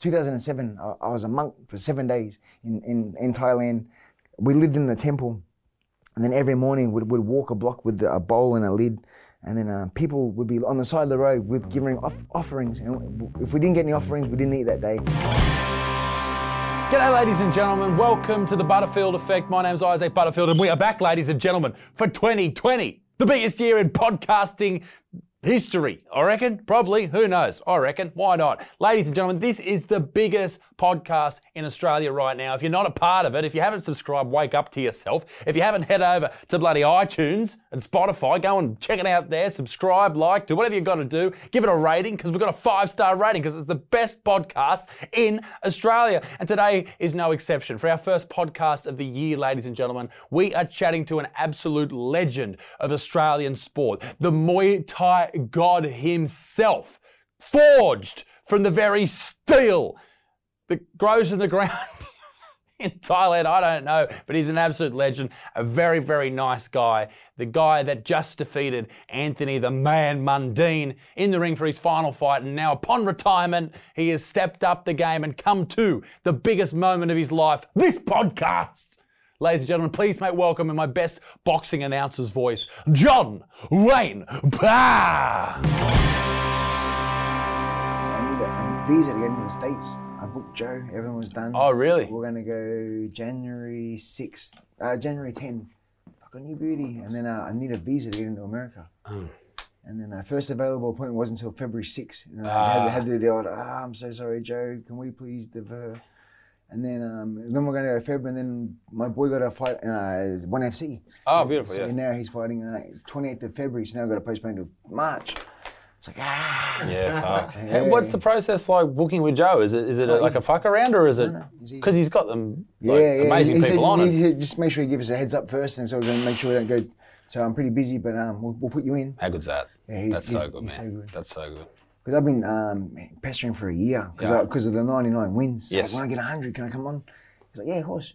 2007, I, I was a monk for seven days in, in, in Thailand. We lived in the temple, and then every morning we'd, we'd walk a block with a bowl and a lid, and then uh, people would be on the side of the road with giving off, offerings. And if we didn't get any offerings, we didn't eat that day. G'day, ladies and gentlemen. Welcome to the Butterfield Effect. My name's Isaac Butterfield, and we are back, ladies and gentlemen, for 2020, the biggest year in podcasting history. I reckon, probably. Who knows? I reckon. Why not? Ladies and gentlemen, this is the biggest podcast in Australia right now. If you're not a part of it, if you haven't subscribed, wake up to yourself. If you haven't head over to bloody iTunes and Spotify, go and check it out there. Subscribe, like, do whatever you've got to do. Give it a rating because we've got a five star rating because it's the best podcast in Australia. And today is no exception. For our first podcast of the year, ladies and gentlemen, we are chatting to an absolute legend of Australian sport, the Muay Thai god himself, forged from the very steel that grows in the ground. In Thailand, I don't know, but he's an absolute legend, a very, very nice guy. The guy that just defeated Anthony the Man Mundine in the ring for his final fight, and now upon retirement, he has stepped up the game and come to the biggest moment of his life this podcast. Ladies and gentlemen, please make welcome in my best boxing announcer's voice, John Wayne Parr. I need a um, visa to get into the States. I booked Joe, everyone was done. Oh, really? We're gonna go January 6th, uh, January 10. Fucking new beauty. And then uh, I need a visa to get into America. Oh. And then uh, first available appointment wasn't until February 6th. And I had, had to do the old, ah, I'm so sorry, Joe, can we please defer? And then um, then we're going to go February, and then my boy got a fight uh, one FC. Oh, beautiful, So yeah. now he's fighting uh, 28th of February, so now I've got to postpone to March. It's like, ah. Yeah, fuck. Yeah. What's the process like booking with Joe? Is it is it like a fuck around or is it because he's got them Yeah, like, yeah. amazing he, people on he it? Just make sure you give us a heads up first, and so we're going to make sure we don't go. So I'm pretty busy, but um, we'll, we'll put you in. How good's that? Yeah, he's- That's so good, he's man. so good. That's so good. Because I've been um, pestering for a year Yeah. because of the 99 wins. Yes. Like, when I get 100, can I come on? He's like, yeah, of course.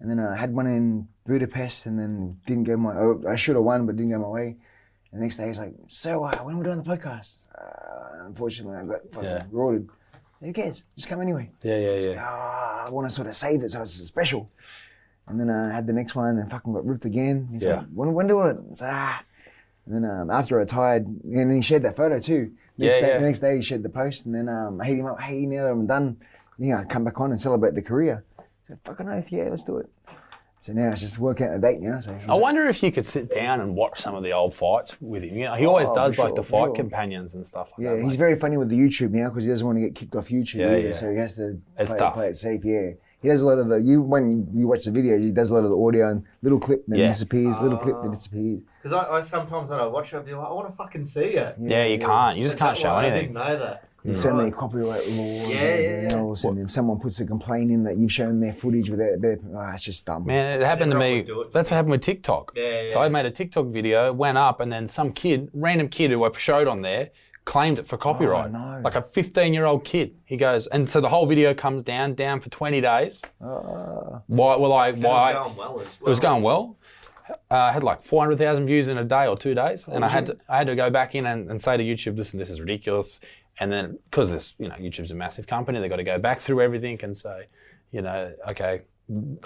And then I had one in Budapest and then didn't go my, oh, I should have won, but didn't go my way. And the next day he's like, so uh, when are we doing the podcast? Uh, unfortunately, I got fucking Yeah. rorted. Who cares? Just come anyway. Yeah, yeah, yeah. Ah, I want to sort of save it so it's special. And then I had the next one and fucking got ripped again. He's Yeah. like, when, when do it? It's like, ah. And then um, after I retired, and he shared that photo too. Next Yeah, day, yeah. The next day he shared the post, and then um, I hit him up. Hey, now that I'm done, you know, come back on and celebrate the career. I said, fucking oath, yeah, let's do it. So now it's just work out a date now. So I wonder if you could sit down and watch some of the old fights with him. You know, he always Oh, does for like the fight sure. companions and stuff like yeah, that. he's like- very funny with the YouTube now because he doesn't want to get kicked off YouTube Yeah, either. yeah. So he has to It's play, tough. play it safe. Yeah, he does a lot of the you when you watch the video, he does a lot of the audio and little clip that Yeah. disappears, little clip that disappears. Because I, I sometimes when I watch it, I'll be like, I want to fucking see it. yeah, you can't. You just can't show why I anything. didn't know that. There's so many copyright laws Yeah, and yeah, everything yeah. else, and if someone puts a complaint in that you've shown their footage without their, oh, ah, it's just dumb. Man, it happened to me. it. That's what happened with TikTok. Yeah, yeah, So. I made a TikTok video, went up, and then some kid, random kid who I showed on there, claimed it for oh, copyright. Oh, no. Like a 15 year old kid. He goes, and so the whole video comes down, down for 20 days. Ah. why? Well, I, It why? was going well as well. It was going well. Uh, I had like 400,000 views in a day or two days, and I had to I had to go back in and, and say to YouTube, "Listen, this is ridiculous." And then because this, you know, YouTube's a massive company, they've got to go back through everything and say, you know, okay,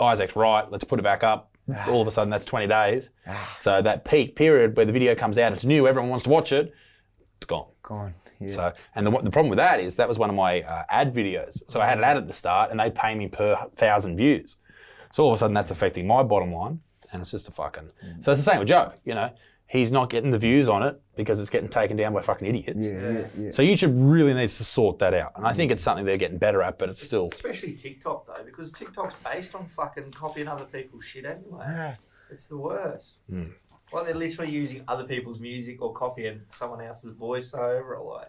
Isaac's right, let's put it back up. All of a sudden, that's 20 days. So that peak period where the video comes out, it's new, everyone wants to watch it, it's gone. Gone. Yeah. So, and the, the problem with that is that was one of my uh, ad videos. So I had an ad at the start, and they pay me per thousand views. So all of a sudden, that's affecting my bottom line, and it's just a fucking. So it's the same with Joe. You know, he's not getting the views on it because it's getting taken down by fucking idiots. yeah, yeah, yeah. So YouTube really needs to sort that out, and I think it's something they're getting better at, but it's still. Especially TikTok though, because TikTok's based on fucking copying other people's shit anyway. Yeah. It's the worst. Hmm. Like they're literally using other people's music or copying someone else's voiceover or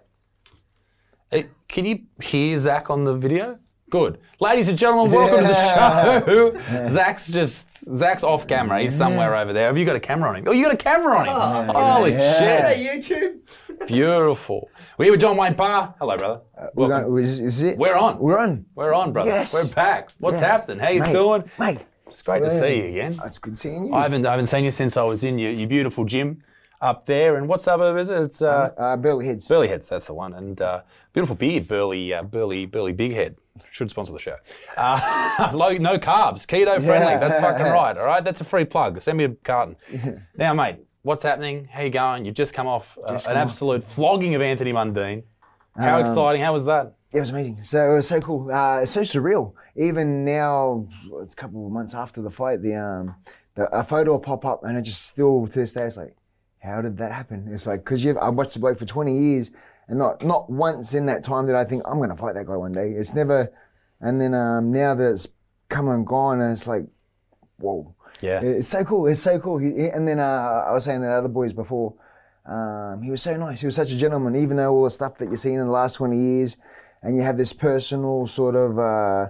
like. Can you hear Zach on the video? Good. Ladies and gentlemen, welcome to the show. Zach's just Zach's off camera. He's somewhere over there. Have you got a camera on him? Oh, you got a camera on him. Oh, Holy shit. Hey, YouTube. Beautiful. We're here with John Wayne Parr. Hello, brother. Uh, We're Welcome. going, is, is it? We're on. We're on. We're on, brother. Yes. We're back. What's Yes. happening? How you Mate, doing? Mate, It's great to see you again. it's good seeing you. I haven't I haven't seen you since I was in your, your beautiful gym up there. And what suburb is it? It's uh, uh, Burleigh Heads. Burleigh Heads, that's the one. And uh, beautiful beard, Burleigh, uh, Burleigh, Burleigh Big Head. Should sponsor the show. Uh, low, no carbs, keto friendly. Yeah. That's fucking right. All right, that's a free plug. Send me a carton. now, mate, what's happening? How you going? You've just come off uh, an absolute flogging of Anthony Mundine. How exciting! How was that? It was amazing. So it was so cool. Uh, it's so surreal. Even now, a couple of months after the fight, the um, the, a photo will pop up, and it just still to this day, it's like, how did that happen? It's like because I've watched the bloke for 20 years, and not not once in that time did I think I'm going to fight that guy one day. It's never. And then um, now that it's come and gone, and it's like, whoa. Yeah. It's so cool. It's so cool. He, he- and then uh, I was saying to the other boys before, um, he was so nice. He was such a gentleman, even though all the stuff that you've seen in the last 20 years, and you have this personal sort of uh,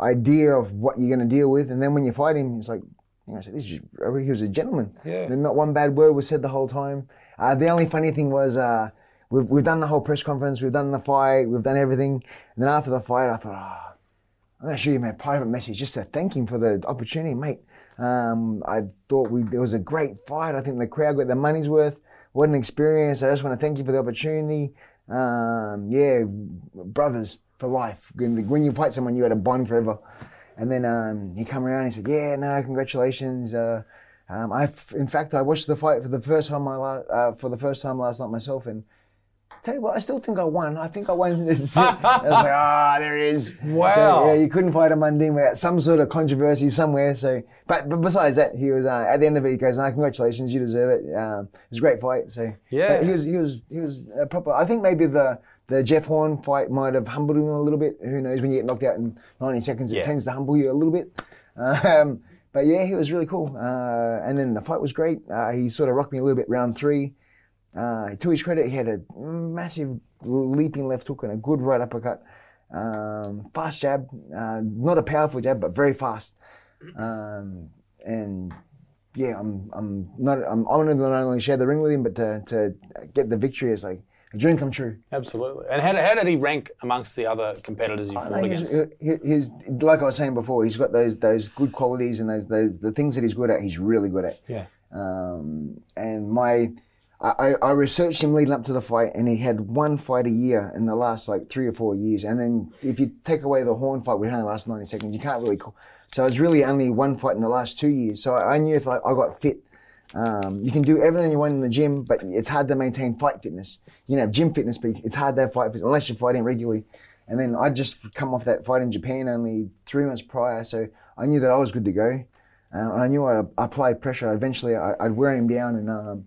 idea of what you're going to deal with. And then when you fight him, it's like, you know, so this is, he was a gentleman. Yeah. And not one bad word was said the whole time. Uh, the only funny thing was, uh, we've, we've done the whole press conference, we've done the fight, we've done everything. And then after the fight, I thought, ah, I'm going to shoot him a private message just to thank him for the opportunity, mate. Um, I thought we, it was a great fight. I think the crowd got their money's worth. What an experience. I just want to thank you for the opportunity. Um, yeah, brothers for life. When you fight someone, you got a bond forever. And then um, he come around and he said, yeah, no, congratulations. Uh, um, I, in fact, I watched the fight for the first time my la- uh, for the first time last night myself, and Tell you what, I still think I won. I think I won. It's- I was like, ah, there he is. Wow. So, yeah, you couldn't fight a Mundine without some sort of controversy somewhere. So, but, but besides that, he was uh, at the end of it. He goes, "No, congratulations, you deserve it. Um, it was a great fight." So, Yeah. he was he was he was uh, proper. I think maybe the the Jeff Horn fight might have humbled him a little bit. Who knows? When you get knocked out in 90 seconds, Yeah. it tends to humble you a little bit. Um, but yeah, he was really cool. Uh, and then the fight was great. Uh, he sort of rocked me a little bit round three. Uh, to his credit, he had a massive leaping left hook and a good right uppercut. Um, fast jab, uh, not a powerful jab, but very fast. Um, and yeah, I'm I'm not I'm honored to not only share the ring with him, but to, to get the victory is like a dream come true. Absolutely. And how, how did he rank amongst the other competitors you fought against? he's, he- he's like I was saying before. He's got those those good qualities and those, those the things that he's good at. He's really good at. Yeah. Um, and my, I, I researched him leading up to the fight, and he had one fight a year in the last like three or four years. And then if you take away the horn fight, which only last ninety seconds, you can't really. Call. So it was really only one fight in the last two years. So I, I knew if I, I got fit. Um, you can do everything you want in the gym, but it's hard to maintain fight fitness. You know, gym fitness, but it's hard to have fight fitness unless you're fighting regularly. And then I just come off that fight in Japan only three months prior, so I knew that I was good to go. Uh, I knew I applied pressure. Eventually, I, I'd wear him down, and um,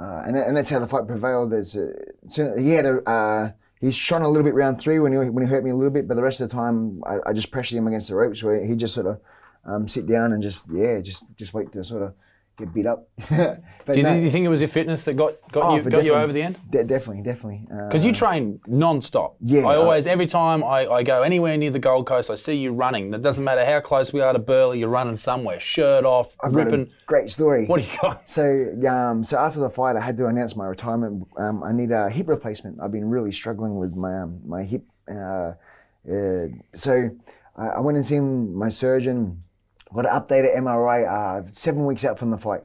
uh, and, and that's how the fight prevailed. Uh, so he had a uh, shone a little bit round three when he when he hurt me a little bit, but the rest of the time I, I just pressured him against the ropes where he just sort of um, sit down and just yeah just just wait to sort of get beat up. but Do you, no, you think it was your fitness that got, got, oh, you, got you over the end? de- definitely, definitely. Uh, Because you train non-stop. Yeah, I always, every time I, I go anywhere near the Gold Coast, I see you running. It doesn't matter how close we are to Burleigh, you're running somewhere, shirt off, I've ripping. great story. What do you got? So, um, so after the fight, I had to announce my retirement. Um, I need a hip replacement. I've been really struggling with my um, my hip. Uh, uh, so, I, I went and seen my surgeon. Got an updated MRI uh, seven weeks out from the fight,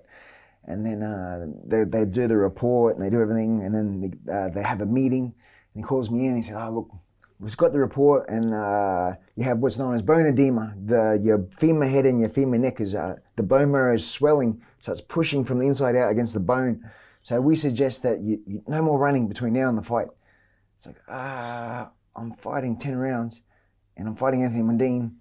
and then uh, they, they do the report and they do everything, and then they, uh, they have a meeting. And he calls me in. and He said, "Oh, look, we've got the report, and uh, you have what's known as bone edema. The your femur head and your femur neck is uh, the bone marrow is swelling, so it's pushing from the inside out against the bone. So we suggest that you, you no more running between now and the fight. It's like ah, I'm fighting ten rounds, and I'm fighting Anthony Mundine,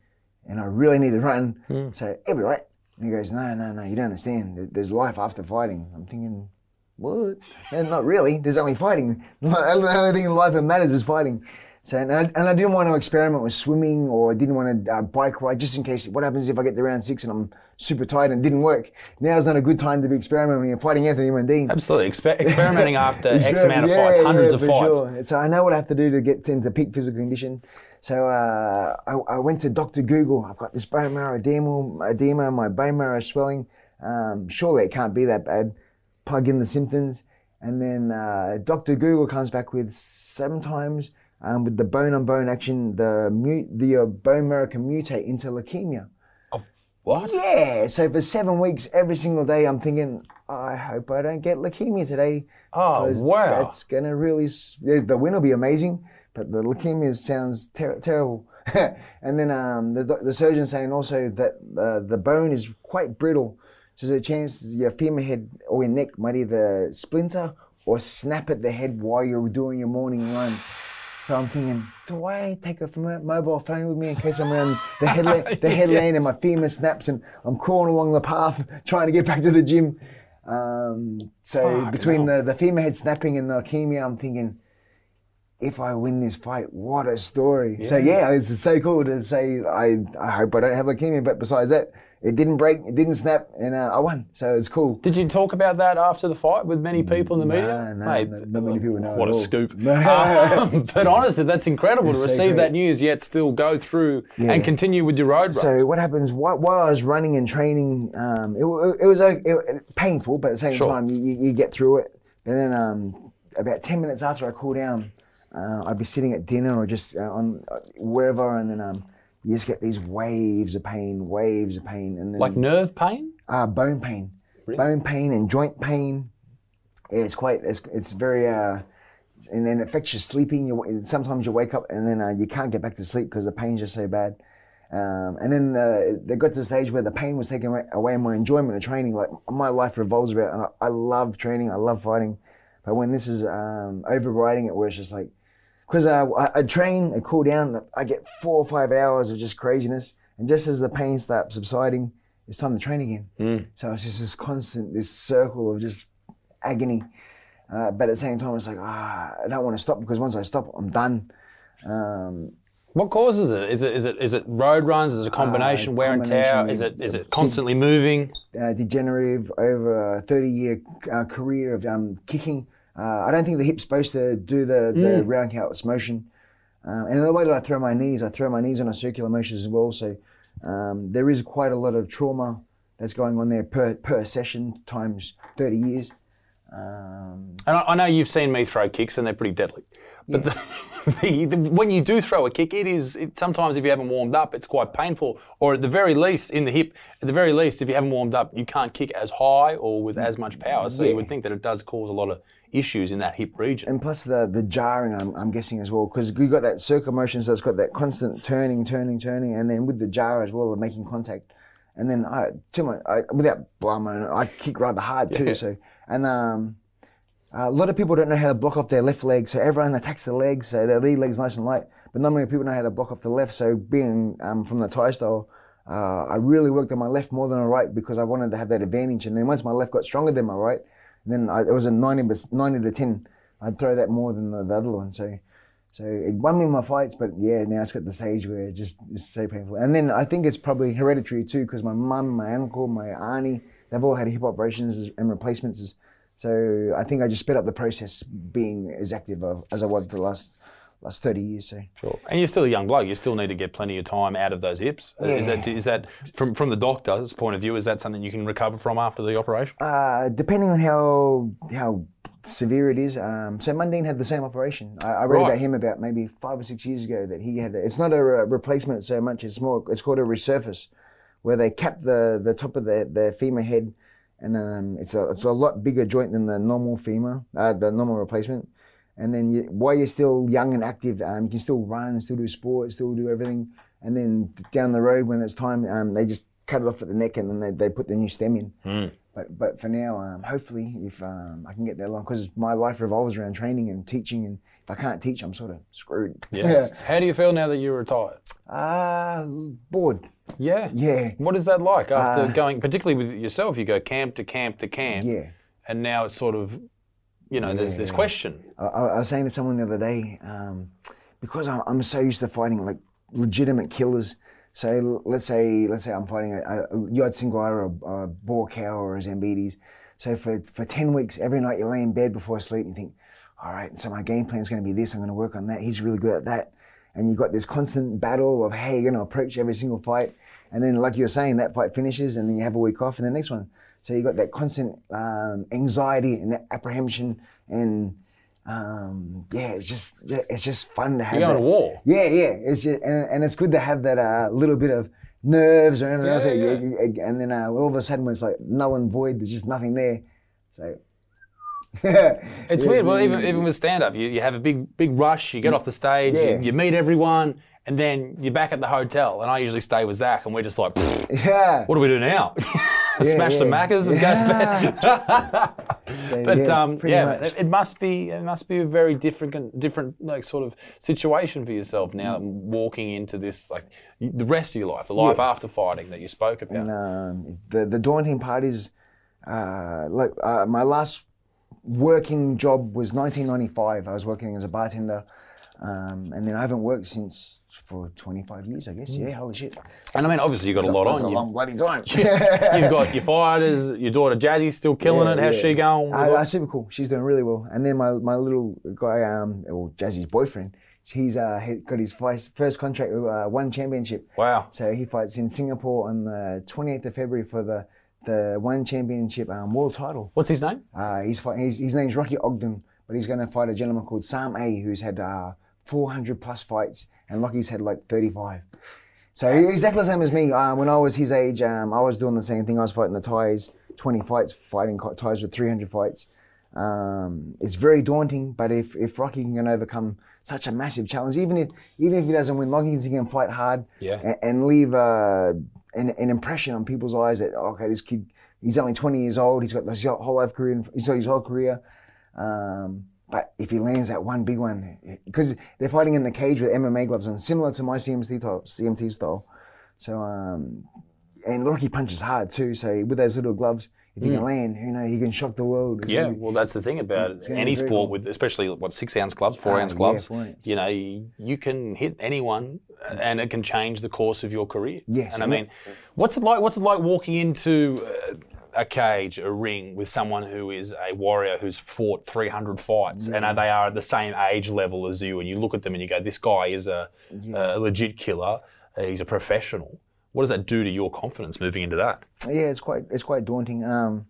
and I really need to run. So it'll be right. And he goes, no, no, no, you don't understand. There's life after fighting. I'm thinking, what? And not really. There's only fighting. The only thing in life that matters is fighting. So, and I, and I didn't want to experiment with swimming or I didn't want to uh, bike ride just in case. What happens if I get to round six and I'm super tired and it didn't work. Now's not a good time to be experimenting and fighting Anthony Mundine. Absolutely. Exper- experimenting after X amount of Yeah, fights, yeah, hundreds of fights. sure. So I know what I have to do to get into peak physical condition. So uh, I, I went to Dr. Google. I've got this bone marrow edema, edema my bone marrow is swelling. Um, surely it can't be that bad. Plug in the symptoms. And then uh, Dr. Google comes back with sometimes um, with the bone on bone action, the, mu- the uh, bone marrow can mutate into leukemia. What? Yeah, so for seven weeks, every single day, I'm thinking, I hope I don't get leukemia today. Oh, wow. That's gonna really, the win will be amazing, but the leukemia sounds ter- terrible. and then um, the, the surgeon saying also that uh, the bone is quite brittle, so there's a chance your femur head or your neck might either splinter or snap at the head while you're doing your morning run. So I'm thinking, do I take a mobile phone with me in case I'm around the headland, the headland and my femur snaps and I'm crawling along the path trying to get back to the gym. Um, so Fuck, between no. the, the femur head snapping and the leukemia, I'm thinking, if I win this fight, what a story. So yeah, it's so cool to say, I, I hope I don't have leukemia, but besides that, it didn't break, it didn't snap, and uh, I won. So it's cool. Did you talk about that after the fight with many people in the media? no, Mate, no, not many people know What at a all. scoop. No. Um, but honestly, that's incredible to It's so receive that news, yet still go through Yeah. and continue with your road runs. So what happens while, while I was running and training? Um, it, it was uh, it, painful, but at the same Sure. time, you, you, you get through it. And then um, about ten minutes after I cool down, uh, I'd be sitting at dinner or just uh, on uh, wherever, and then um, you just get these waves of pain, waves of pain, and then like nerve pain? uh, bone pain, bone pain and joint pain. Yeah, It's quite, it's, it's very, uh, and then it affects your sleeping. You, sometimes you wake up and then uh, you can't get back to sleep because the pain's just so bad. Um, and then uh, they got to the stage where the pain was taking away, away my enjoyment of training. Like my life revolves about, and I, I love training, I love fighting. But when this is um, overriding it, where it's just like, because uh, I, I train, I cool down, I get four or five hours of just craziness, and just as the pain starts subsiding, it's time to train again. So it's just this constant, this circle of just agony. Uh, but at the same time, it's like, ah, I don't want to stop because once I stop, I'm done. Um, What causes it? Is it is it is it road runs? Is it a combination, wear and tear? Is it is it constantly moving? uh, degenerative over a 30 year uh, career of um, kicking. Uh, I don't think the hip's supposed to do the, the roundhouse motion. Uh, and the way that I throw my knees, I throw my knees on a circular motion as well. So um, there is quite a lot of trauma that's going on there per, per session times 30 years. Um, And I, I know you've seen me throw kicks, and they're pretty deadly. But the, the, the, when you do throw a kick, it is it, sometimes if you haven't warmed up, it's quite painful. Or at the very least, in the hip, at the very least, if you haven't warmed up, you can't kick as high or with as much power. So you would think that it does cause a lot of issues in that hip region. and plus the the jarring, I'm, I'm guessing as well, because we got that circle motion, so it's got that constant turning, turning, turning, and then with the jar as well, of making contact. And then I, too much, I, without blowing my own, I kick rather hard too. So, and um, a lot of people don't know how to block off their left leg, so everyone attacks the legs, so their lead leg's nice and light. But not many people know how to block off the left. So, being um, from the Thai style, uh, I really worked on my left more than my right because I wanted to have that advantage. And then once my left got stronger than my right, then I, it was a 90, 90 to 10. I'd throw that more than the, the other one. So, so it won me my fights, but yeah, now it's got the stage where it just is so painful. And then I think it's probably hereditary too, because my mum, my uncle, my auntie, they've all had hip operations and replacements. So I think I just sped up the process being as active as I was for the last last 30 years. So Sure. And you're still a young bloke. You still need to get plenty of time out of those hips. Yeah. Is that is that from from the doctor's point of view? Is that something you can recover from after the operation? uh, depending on how how severe it is. Um, so Mundine had the same operation. I, I read Right. about him about maybe five or six years ago that he had. It's not a re- replacement so much. It's more. It's called a resurface, where they cap the the top of the the femur head, and um, it's a it's a lot bigger joint than the normal femur, uh, the normal replacement. And then you, while you're still young and active, um, you can still run, still do sports, still do everything. And then down the road, when it's time, um, they just cut it off at the neck, and then they, they put the new stem in. But but for now, um, hopefully, if um, I can get there long, because my life revolves around training and teaching, and if I can't teach, I'm sort of screwed. Yeah. How do you feel now that you're retired? Ah, bored. Yeah. Yeah. What is that like after Uh, going, particularly with yourself? You go camp to camp to camp. Yeah. And now it's sort of, you know, there's this question. I, I was saying to someone the other day, um, because I'm, I'm so used to fighting like legitimate killers. So let's say let's say I'm fighting a, a Yodsanklai or a, a Buakaw or a Zambidis. So for for ten weeks, every night you lay in bed before sleep, and you think, all right, so my game plan is going to be this. I'm going to work on that. He's really good at that. And you've got this constant battle of hey, you're going to approach every single fight, and then like you were saying, that fight finishes, and then you have a week off, and the next one. So you got that constant um, anxiety and apprehension, and um, yeah, it's just it's just fun to have. You're going that. to war. Yeah, yeah. It's just, and, and it's good to have that uh, little bit of nerves or anything Yeah, else. yeah, You- you- And then uh, all of a sudden, when it's like null and void, there's just nothing there. So. It's weird. Well, even even with stand up, you, you have a big big rush. You get off the stage, Yeah. you, you meet everyone, and then you're back at the hotel. And I usually stay with Zach, and we're just like, yeah. what do we do now? Smash some yeah. macas and go to bed. So, But yeah, um, yeah, it, it must be it must be a very different different like sort of situation for yourself now, walking into this like the rest of your life, the life after fighting that you spoke about. And um, the the daunting part is, uh, like uh, my last working job was 1995. I was working as a bartender, um, and then I haven't worked since for 25 years, I guess. Yeah, holy shit. and I mean, obviously, you've got a lot on. a You've, long bloody time. you've got your fighters, your daughter Jazzy's still killing it. How's Yeah, she going? Uh, uh, super cool. She's doing really well. And then my, my little guy, um, well, Jazzy's boyfriend, he's uh, he got his first, first contract with uh, one championship. Wow. So he fights in Singapore on the 28th of February for the the one championship um, world title. What's his name? Uh, he's fight, his, his name's Rocky Ogden, but he's going to fight a gentleman called Sam A, who's had uh, 400 plus fights, and Rocky's had like 35. So exactly the same as me. Uh, when I was his age, um, I was doing the same thing. I was fighting the Thais, 20 fights, fighting Thais with 300 fights. Um, it's very daunting, but if, if Rocky can overcome such a massive challenge, even if even if he doesn't win, Rocky can fight hard Yeah. and, and leave uh, an, an impression on people's eyes that okay, this kid, he's only 20 years old, he's got his whole life career, in- he's got his whole career. Um, but if he lands that one big one, because they're fighting in the cage with MMA gloves on, similar to my CMT style, CMT style. So, um, and Rocky punches hard too. So with those little gloves, if he can land, you know, he can shock the world. It's Yeah, well, that's the thing about it's gonna any sport with, especially what six ounce gloves, four Ah, ounce gloves. ounce. You know, you, you can hit anyone, and it can change the course of your career. Yes, and I mean, what's it like? What's it like walking into uh, a cage, a ring, with someone who is a warrior who's fought 300 fights, and they are at the same age level as you, and you look at them and you go, "This guy is a, a legit killer. He's a professional." What does that do to your confidence moving into that? yeah, it's quite it's quite daunting. Um,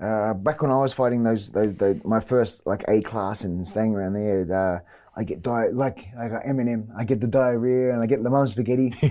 uh, back when I was fighting those those, those my first like A class and staying around there, uh, I get di- like I got Eminem. I get the diarrhea and I get the mum spaghetti,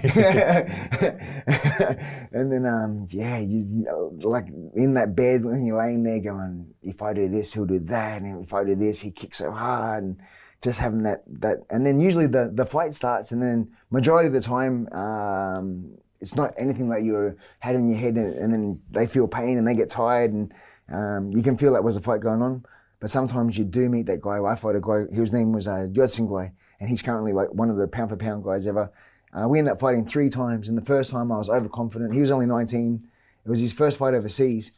and then um, yeah, you, you know, like in that bed when you're laying there going, if I do this, he'll do that, and if I do this, he kicks so hard, and just having that that, and then usually the the fight starts, and then majority of the time. Um, it's not anything that you had in your head, and, and then they feel pain and they get tired, and um, you can feel that was a fight going on. But sometimes you do meet that guy. I fought a guy whose name was uh, Yodsanklai, and he's currently like one of the pound for pound guys ever. Uh, we ended up fighting three times, and the first time I was overconfident. He was only 19. It was his first fight overseas,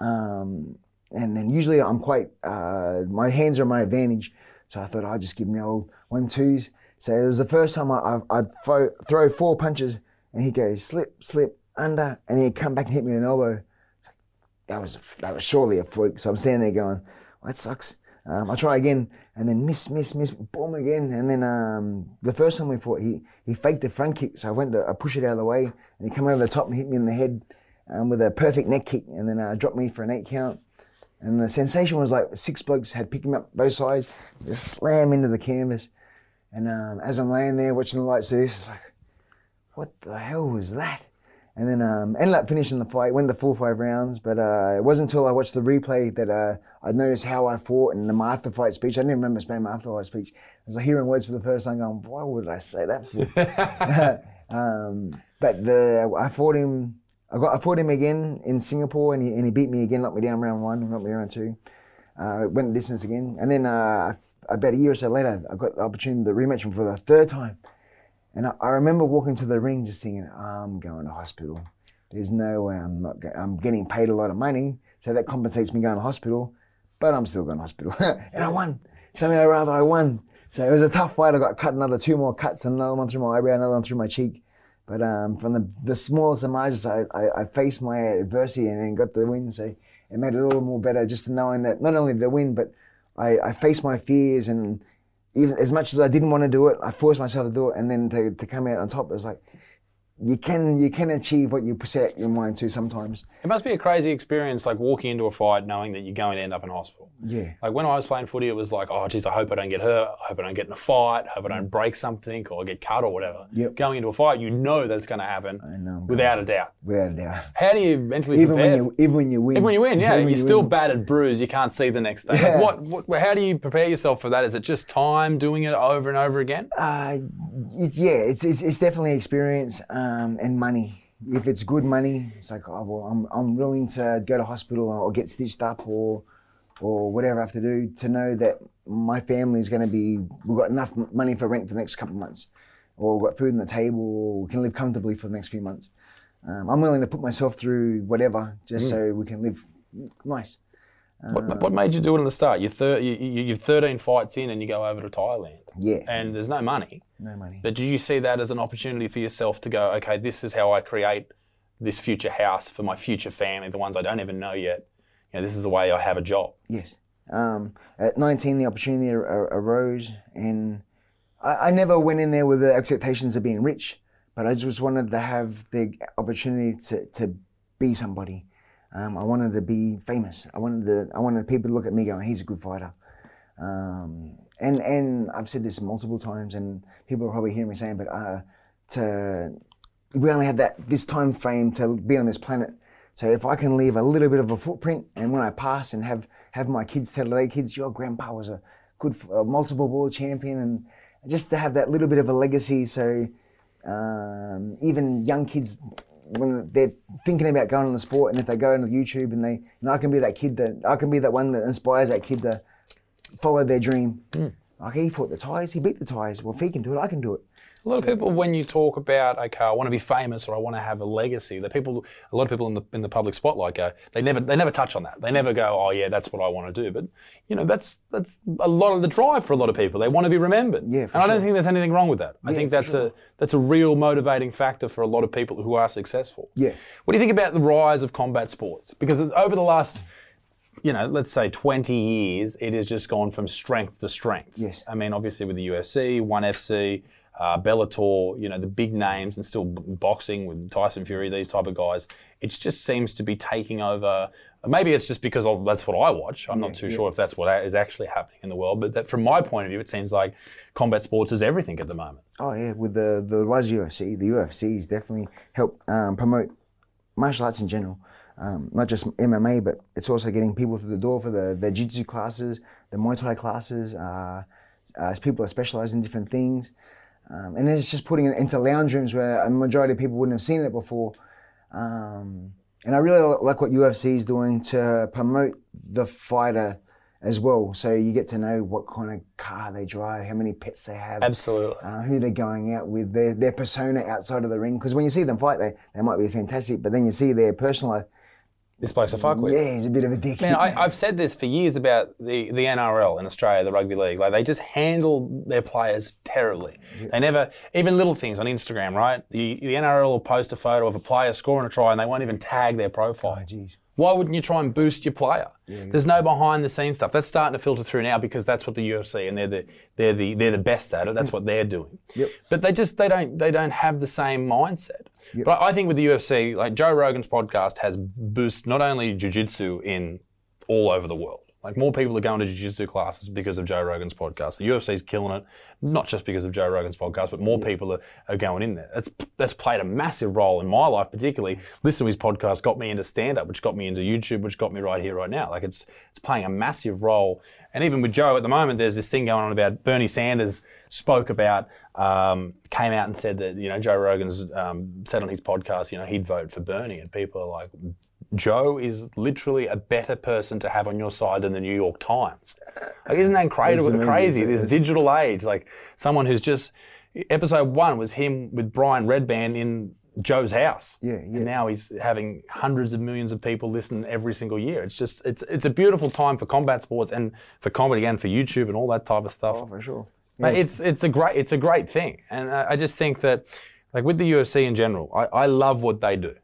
um, and then usually I'm quite uh, my hands are my advantage. So I thought I'd just give him the old one twos. So it was the first time I, I, I'd throw, four punches, and he'd go slip, slip, under, and he'd come back and hit me with an elbow that was that was surely a fluke. So I'm standing there going, that sucks. Um, I try again, and then miss, miss, miss, boom again, and then um, the first time we fought, he he faked a front kick, so I went to I push it out of the way, and he came over the top and hit me in the head um, with a perfect neck kick, and then uh, dropped me for an eight count. And the sensation was like six blokes had picked him up both sides, just slam into the canvas. And um, as I'm laying there watching the lights do this, it's like, what the hell was that? And then um, ended up finishing the fight, went the full five rounds. But uh, it wasn't until I watched the replay that uh, I noticed how I fought and my after fight speech. I didn't remember saying my after fight speech. I was like, hearing words for the first time, going, why would I say that for? um, but the, I fought him. I got I fought him again in Singapore, and he, and he beat me again, knocked me down round one, knocked me round two. Uh, went the distance again, and then uh, about a year or so later, I got the opportunity to rematch him for the third time. And I, I remember walking to the ring just thinking, I'm going to hospital. There's no way I'm not going. I'm getting paid a lot of money, so that compensates me going to hospital. But I'm still going to hospital, and I won. Somehow or other, I won. So it was a tough fight. I got cut another two more cuts, another one through my eyebrow, another one through my cheek. But um, from the, the smallest of margins, I, I, I faced my adversity and then got the win. So it made it a little more better just knowing that not only the win, but I, I faced my fears and even as much as I didn't want to do it, I forced myself to do it. And then to, to come out on top, it was like, you can you can achieve what you set your mind to sometimes. It must be a crazy experience, like walking into a fight knowing that you're going to end up in hospital. Yeah. Like when I was playing footy, it was like, oh, geez, I hope I don't get hurt. I hope I don't get in a fight. I hope I don't break something or get cut or whatever. Yep. Going into a fight, you know that's going to happen I know. without a doubt. Without a doubt. How do you mentally Even prepare? when you even when you win. Even when you win, yeah, Even you're you still win. battered, bruised. You can't see the next day. Like, what, what? How do you prepare yourself for that? Is it just time doing it over and over again? Uh, it, yeah, it's, it's it's definitely experience um, and money. If it's good money, it's like oh well, I'm I'm willing to go to hospital or get stitched up or or whatever I have to do to know that my family is going to be we've got enough money for rent for the next couple of months, or we've got food on the table, or we can live comfortably for the next few months. Um, I'm willing to put myself through whatever just so we can live nice. What, what made you do it in the start? You're, thir- you, you, you're 13 fights in and you go over to Thailand. Yeah, And there's no money. no money. But did you see that as an opportunity for yourself to go, okay, this is how I create this future house for my future family, the ones I don't even know yet. You know, this is the way I have a job. Yes. Um, at 19, the opportunity ar- ar- arose, and I, I never went in there with the expectations of being rich, but I just wanted to have the opportunity to, to be somebody. Um, I wanted to be famous. I wanted to, I wanted people to look at me going, he's a good fighter. Um, and and I've said this multiple times, and people will probably hear me saying, but uh, to we only have that this time frame to be on this planet. So if I can leave a little bit of a footprint, and when I pass and have have my kids tell their kids, your grandpa was a good a multiple world champion, and just to have that little bit of a legacy, so um, even young kids when they're thinking about going on the sport, and if they go into YouTube and they, you know, I can be that kid that I can be that one that inspires that kid to follow their dream. Hmm. Like he fought the tires, he beat the tires. Well, if he can do it, I can do it. A lot of people, when you talk about, okay, I want to be famous or I want to have a legacy, the people, a lot of people in the in the public spotlight go, they never they never touch on that. They never go, oh yeah, that's what I want to do. But you know, that's that's a lot of the drive for a lot of people. They want to be remembered. Yeah, and I don't sure. think there's anything wrong with that. I think that's a that's a real motivating factor for a lot of people who are successful. Yeah. What do you think about the rise of combat sports? Because over the last you know, let's say 20 years, it has just gone from strength to strength. Yes. I mean, obviously with the UFC, ONE FC, uh, Bellator, you know, the big names, and still boxing with Tyson Fury, these type of guys, it just seems to be taking over. Maybe it's just because of, that's what I watch. I'm not too sure if that's what is actually happening in the world, but that, from my point of view, it seems like combat sports is everything at the moment. Oh yeah, with the the rise of UFC, the UFC has definitely helped um, promote martial arts in general. Um, not just MMA, but it's also getting people through the door for the, the jiu-jitsu classes, the Muay Thai classes, uh, uh, as people are specialized in different things. Um, and it's just putting it into lounge rooms where a majority of people wouldn't have seen it before. Um, and I really like what UFC is doing to promote the fighter as well. So you get to know what kind of car they drive, how many pets they have, Absolutely. uh, who they're going out with, their, their persona outside of the ring. Because when you see them fight, they, they might be fantastic, but then you see their personal life. This bloke's a fuck with. Yeah, he's a bit of a dick. Man, I, I've said this for years about the, the NRL in Australia, the rugby league. Like they just handle their players terribly. They never, even little things on Instagram, right? The, the NRL will post a photo of a player scoring a try and they won't even tag their profile. Oh, jeez. Why wouldn't you try and boost your player? There's no behind the scenes stuff. That's starting to filter through now because that's what the UFC and they're the they're the they're the best at it. That's mm. what they're doing. Yep. But they just they don't they don't have the same mindset. But I think with the UFC, like Joe Rogan's podcast has boosted not only jiu-jitsu in all over the world. Like more people are going to jiu-jitsu classes because of Joe Rogan's podcast. The UFC's killing it, not just because of Joe Rogan's podcast, but more people are, are going in there. That's that's played a massive role in my life, particularly. Listening to his podcast got me into stand-up, which got me into YouTube, which got me right here, right now. Like it's it's playing a massive role. And even with Joe at the moment, there's this thing going on about Bernie Sanders spoke about, um, came out and said that you know Joe Rogan's um, said on his podcast, you know he'd vote for Bernie, and people are like, Joe is literally a better person to have on your side than the New York Times. Like, isn't that crazy? crazy? This digital age, like someone who's just. Episode one was him with Brian Redban in Joe's house. Yeah, yeah. And now he's having hundreds of millions of people listen every single year. It's just, it's it's a beautiful time for combat sports and for comedy and for YouTube and all that type of stuff. Oh, for sure. But it's it's a great it's a great thing, and I I just think that like with the UFC in general, I, I love what they do.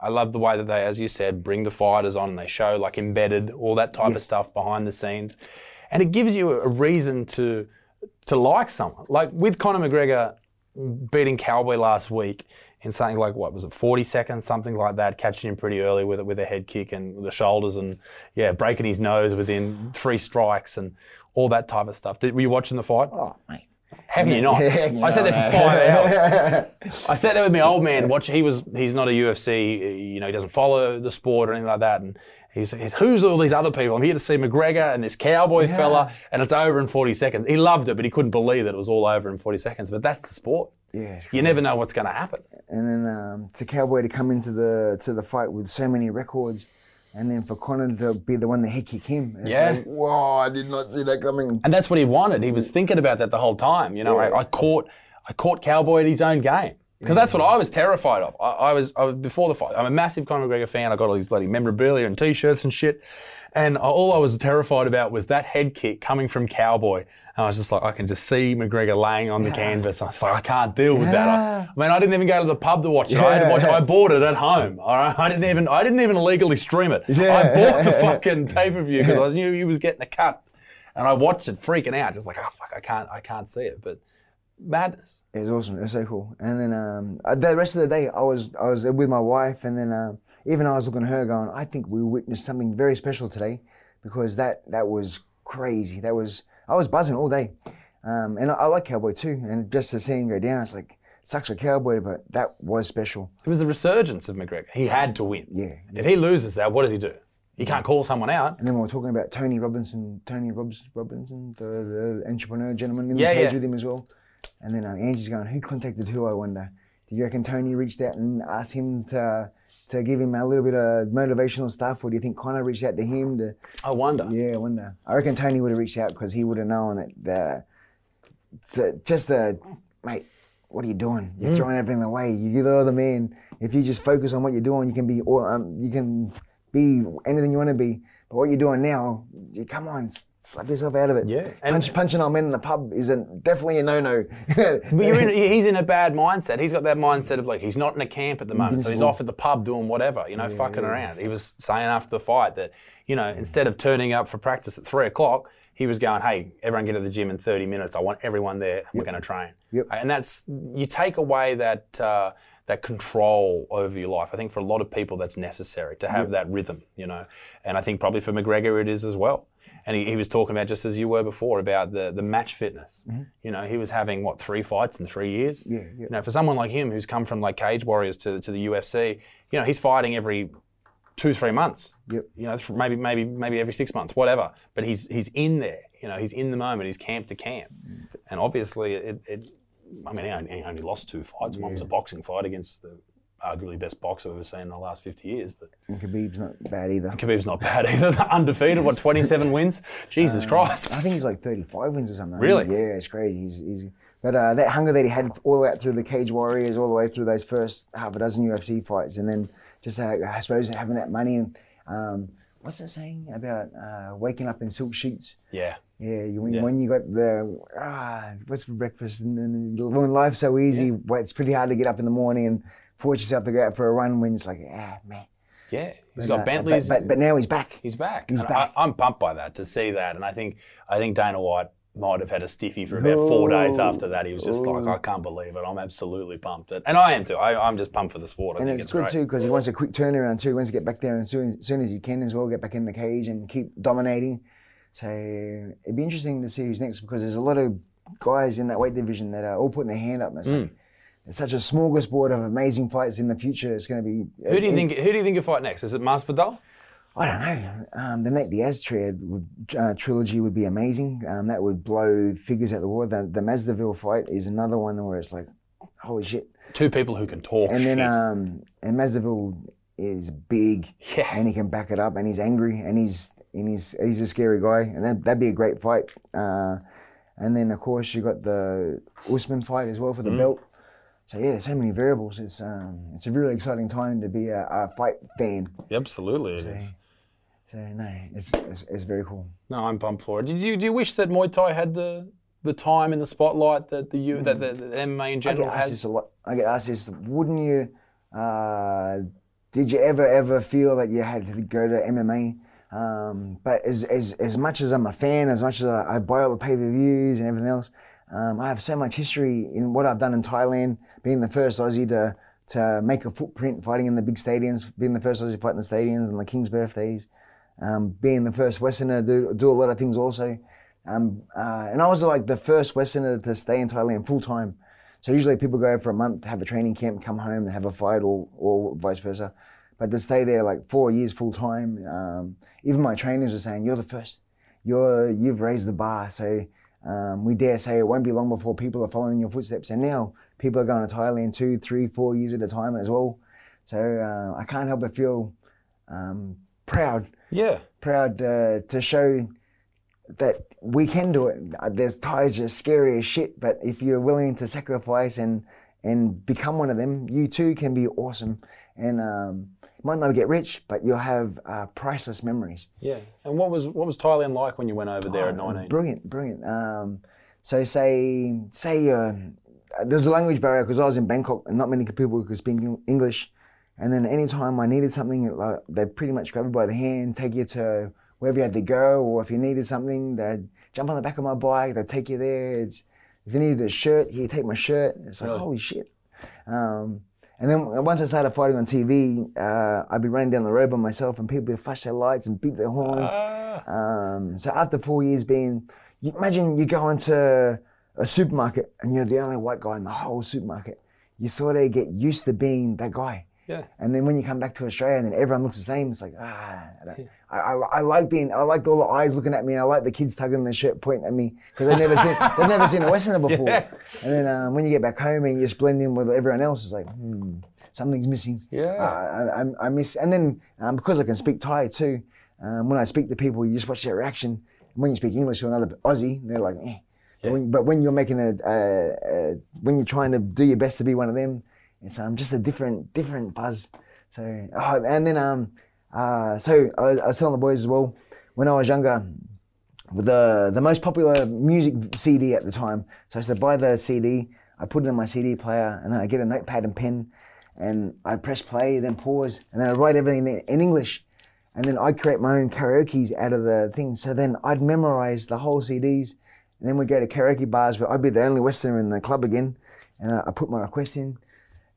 I love the way that they, as you said, bring the fighters on. And they show like embedded, all that type of stuff behind the scenes, and it gives you a, a reason to to like someone. Like with Conor McGregor beating Cowboy last week in something like what was it, 40 seconds, something like that, catching him pretty early with with a head kick and the shoulders, and yeah, breaking his nose within three strikes and all that type of stuff. Did, were you watching the fight? Oh, mate. Can you not? I sat there for five hours. I sat there with my old man. Watch. He was. He's not a UFC. You know, he doesn't follow the sport or anything like that. And he's, he's who's all these other people? I'm here to see McGregor and this cowboy fella, and it's over in 40 seconds. He loved it, but he couldn't believe that it was all over in 40 seconds. But that's the sport. Yeah, You never know what's going to happen. and then um, to Cowboy to come into the to the fight with so many records, and then for Conor to be the one that kick him. It's Yeah. like, whoa, I did not see that coming. And that's what he wanted. He was mm. thinking about that the whole time. You know, I, I caught I caught Cowboy at his own game. Because that's what I was terrified of. I, I, was, I was before the fight. I'm a massive Conor McGregor fan. I got all these bloody memorabilia and T-shirts and shit. And all I was terrified about was that head kick coming from Cowboy. And I was just like, I can just see McGregor laying on the canvas. I was like, I can't deal with that. I, I mean, I didn't even go to the pub to watch it. I had to watch it. I bought it at home. All right, I didn't even, I didn't even illegally stream it. I bought the fucking pay per view because I knew he was getting a cut. And I watched it freaking out, just like, oh fuck, I can't, I can't see it. But madness. It was awesome. It was so cool. And then um, uh, the rest of the day, I was I was with my wife, and then um, even I was looking at her, going, I think we witnessed something very special today, because that that was crazy. That was I was buzzing all day, um, and I, I like Cowboy too. And just to see him go down, it's like sucks for Cowboy, but that was special. It was the resurgence of McGregor. He had to win. Yeah. If he loses that, what does he do? He can't call someone out. And then we were talking about Tony Robinson, Tony Robs, Robinson, the, the entrepreneur gentleman in Yeah, the cage yeah. with him as well. And then um, Angie's going, who contacted who? I wonder. Do you reckon Tony reached out and asked him to to give him a little bit of motivational stuff, or do you think Conor reached out to him to? I wonder. Yeah, I wonder. I reckon Tony would have reached out because he would have known that the, the just the mate. What are you doing? Mm. You're throwing everything away. You're the other man. If you just focus on what you're doing, you can be all, um, you can be anything you want to be. But what you're doing now, you, come on, slap yourself out of it. Yeah, and- Punch, punching on men in the pub is a, definitely a no-no. But you're in, he's in a bad mindset. He's got that mindset of like he's not in a camp at the moment, so he's off at the pub doing whatever, you know, fucking around. He was saying after the fight that, you know, instead of turning up for practice at three o'clock, he was going, "Hey, everyone get to the gym in 30 minutes. I want everyone there. and We're going to train." Yep. And that's you take away that uh, that control over your life. I think for a lot of people that's necessary to have that rhythm, you know. And I think probably for McGregor it is as well. And he, he was talking about just as you were before about the the match fitness. You know, he was having what three fights in three years. Mm-hmm. Yeah, yeah. You know, for someone like him who's come from like Cage Warriors to to the UFC, you know, he's fighting every two three months. Yep. You know, maybe maybe maybe every six months, whatever. But he's he's in there. You know, he's in the moment. He's camp to camp, and obviously it. it I mean, he only, he only lost two fights. One was a boxing fight against the arguably best boxer we've ever seen in the last 50 years. But and Khabib's not bad either. Khabib's not bad either. Undefeated, what, 27 wins? Jesus Christ. Um, I think he's like 35 wins or something. Really? Yeah, it's crazy. He's, he's, but uh, that hunger that he had all the way out through the Cage Warriors, all the way through those first half a dozen UFC fights, and then just uh, I suppose having that money and um, what's it saying about uh, waking up in silk sheets? yeah. Yeah, you, when, Yeah. when you got the ah, what's for breakfast, and then when life's so easy, well, it's pretty hard to get up in the morning and force yourself to go out for a run when it's like ah man. Yeah. He's But, got uh, Bentleys. but, but, but now he's back. He's back. He's And back. I, I'm pumped by that to see that, and I think I think Dana White might have had a stiffy for about four days after that. He was just like, I can't believe it. I'm absolutely pumped, and I am too. I, I'm just pumped for the sport. I And think it's, it's, good great. too because he wants a quick turnaround too. He wants to get back there as soon, as soon as he can as well, get back in the cage and keep dominating. So it'd be interesting to see who's next because there's a lot of guys in that weight division that are all putting their hand up. And it's, Mm. like, it's such a smorgasbord of amazing fights in the future. It's going to be. Who do you think? Who do you think will fight next? Is it Masvidal? I don't know. Um, the Nate Diaz tri- would, uh, trilogy would be amazing. Um, that would blow figures out the wall. The, the Masvidal fight is another one where it's like, holy shit. Two people who can talk And then shit. um, and Masvidal is big, Yeah. and he can back it up, and he's angry, and he's and he's he's a scary guy, and that that'd be a great fight. Uh, and then of course you got the Usman fight as well for Mm. the belt. So yeah, there's so many variables. It's um, it's a really exciting time to be a, a fight fan. Absolutely, it is. So no, it's, it's it's very cool. No, I'm pumped for it. Did you do you wish that Muay Thai had the the time in the spotlight that the U, that the, the MMA in I general get asked this has? a lot. I get asked this. Wouldn't you? Uh, did you ever ever feel that you had to go to MMA? Um, but as, as as much as I'm a fan, as much as I, I buy all the pay per views and everything else, um, I have so much history in what I've done in Thailand, being the first Aussie to to make a footprint fighting in the big stadiums, being the first Aussie to fight in the stadiums and the King's birthdays, um, being the first Westerner to do, do a lot of things also. Um, uh, and I was like the first Westerner to stay in Thailand full time. So usually people go for a month, have a training camp, come home and have a fight, or or vice versa. But to stay there like four years full time, um, even my trainers were saying, "You're the first. You're you've raised the bar." So um, we dare say it won't be long before people are following your footsteps. And now people are going to Thailand two, three, four years at a time as well. So uh, I can't help but feel um, proud Yeah. proud uh, to show that we can do it. There's Thais are scary as shit, but if you're willing to sacrifice and and become one of them, you too can be awesome. And um, might not get rich, but you'll have uh, priceless memories. Yeah. And what was what was Thailand like when you went over there at Oh, 19? Brilliant, brilliant. Um, so say say uh, there's a language barrier because I was in Bangkok and not many people could speak English. And then anytime I needed something, like, they pretty much grab you by the hand, take you to wherever you had to go, or if you needed something, they'd jump on the back of my bike, they'd take you there. It's, if you needed a shirt, here, take my shirt. It's like, Really? holy shit. Um, and then once I started fighting on TV, uh, I'd be running down the road by myself and people would flash their lights and beep their horns. Ah. Um, so after four years being, you imagine you go into a supermarket and you're the only white guy in the whole supermarket. You sort of get used to being that guy. Yeah. And then when you come back to Australia and then everyone looks the same, it's like, ah, I, don't- I, I, I like being, I like all the eyes looking at me. And I like the kids tugging their shirt, pointing at me because they've never seen, they've never seen a Westerner before. And then um, when you get back home and you just blend in with everyone else, it's like, hmm, something's missing. Yeah. Uh, I, I, I miss, and then um, because I can speak Thai too, um, when I speak to people, you just watch their reaction. And When you speak English to another Aussie, they're like, eh. But, when, but when you're making a, a, a, when you're trying to do your best to be one of them, it's um, just a different, different buzz. So, oh, and then um, uh, so I, was- I was telling the boys as well, when I was younger, the the most popular music CD at the time. So I used to buy the CD, I put it in my CD player, and then I get a notepad and pen, and I press play, then pause, and then I write everything in in English, and then I'd create my own karaoke's out of the thing. So then I'd memorize the whole CDs, and then we'd go to karaoke bars where I'd be the only Westerner in the club again, and I, I put my request in,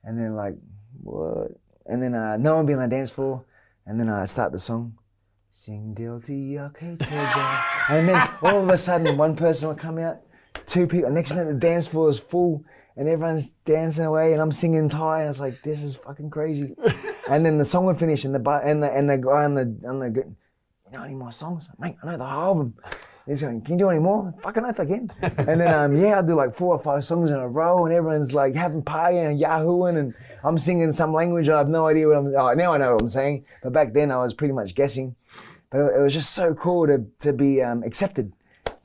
and then like what, and then uh, no one be on the dance floor, and then I start the song. Sing guilty, okay, and then all of a sudden one person will come out, two people. Next minute the dance floor is full, and everyone's dancing away, and I'm singing Thai, and it's like this is fucking crazy. and then the song would finish, and the and the and the guy on the on the you know any more songs, mate? I know the whole album. He's going, can you do any more? Fucking oath can. and then um, yeah, I do like four or five songs in a row, and everyone's like having party and yahooing, and I'm singing some language I have no idea what I'm. Oh, now I know what I'm saying, but back then I was pretty much guessing. But it, it was just so cool to to be um, accepted.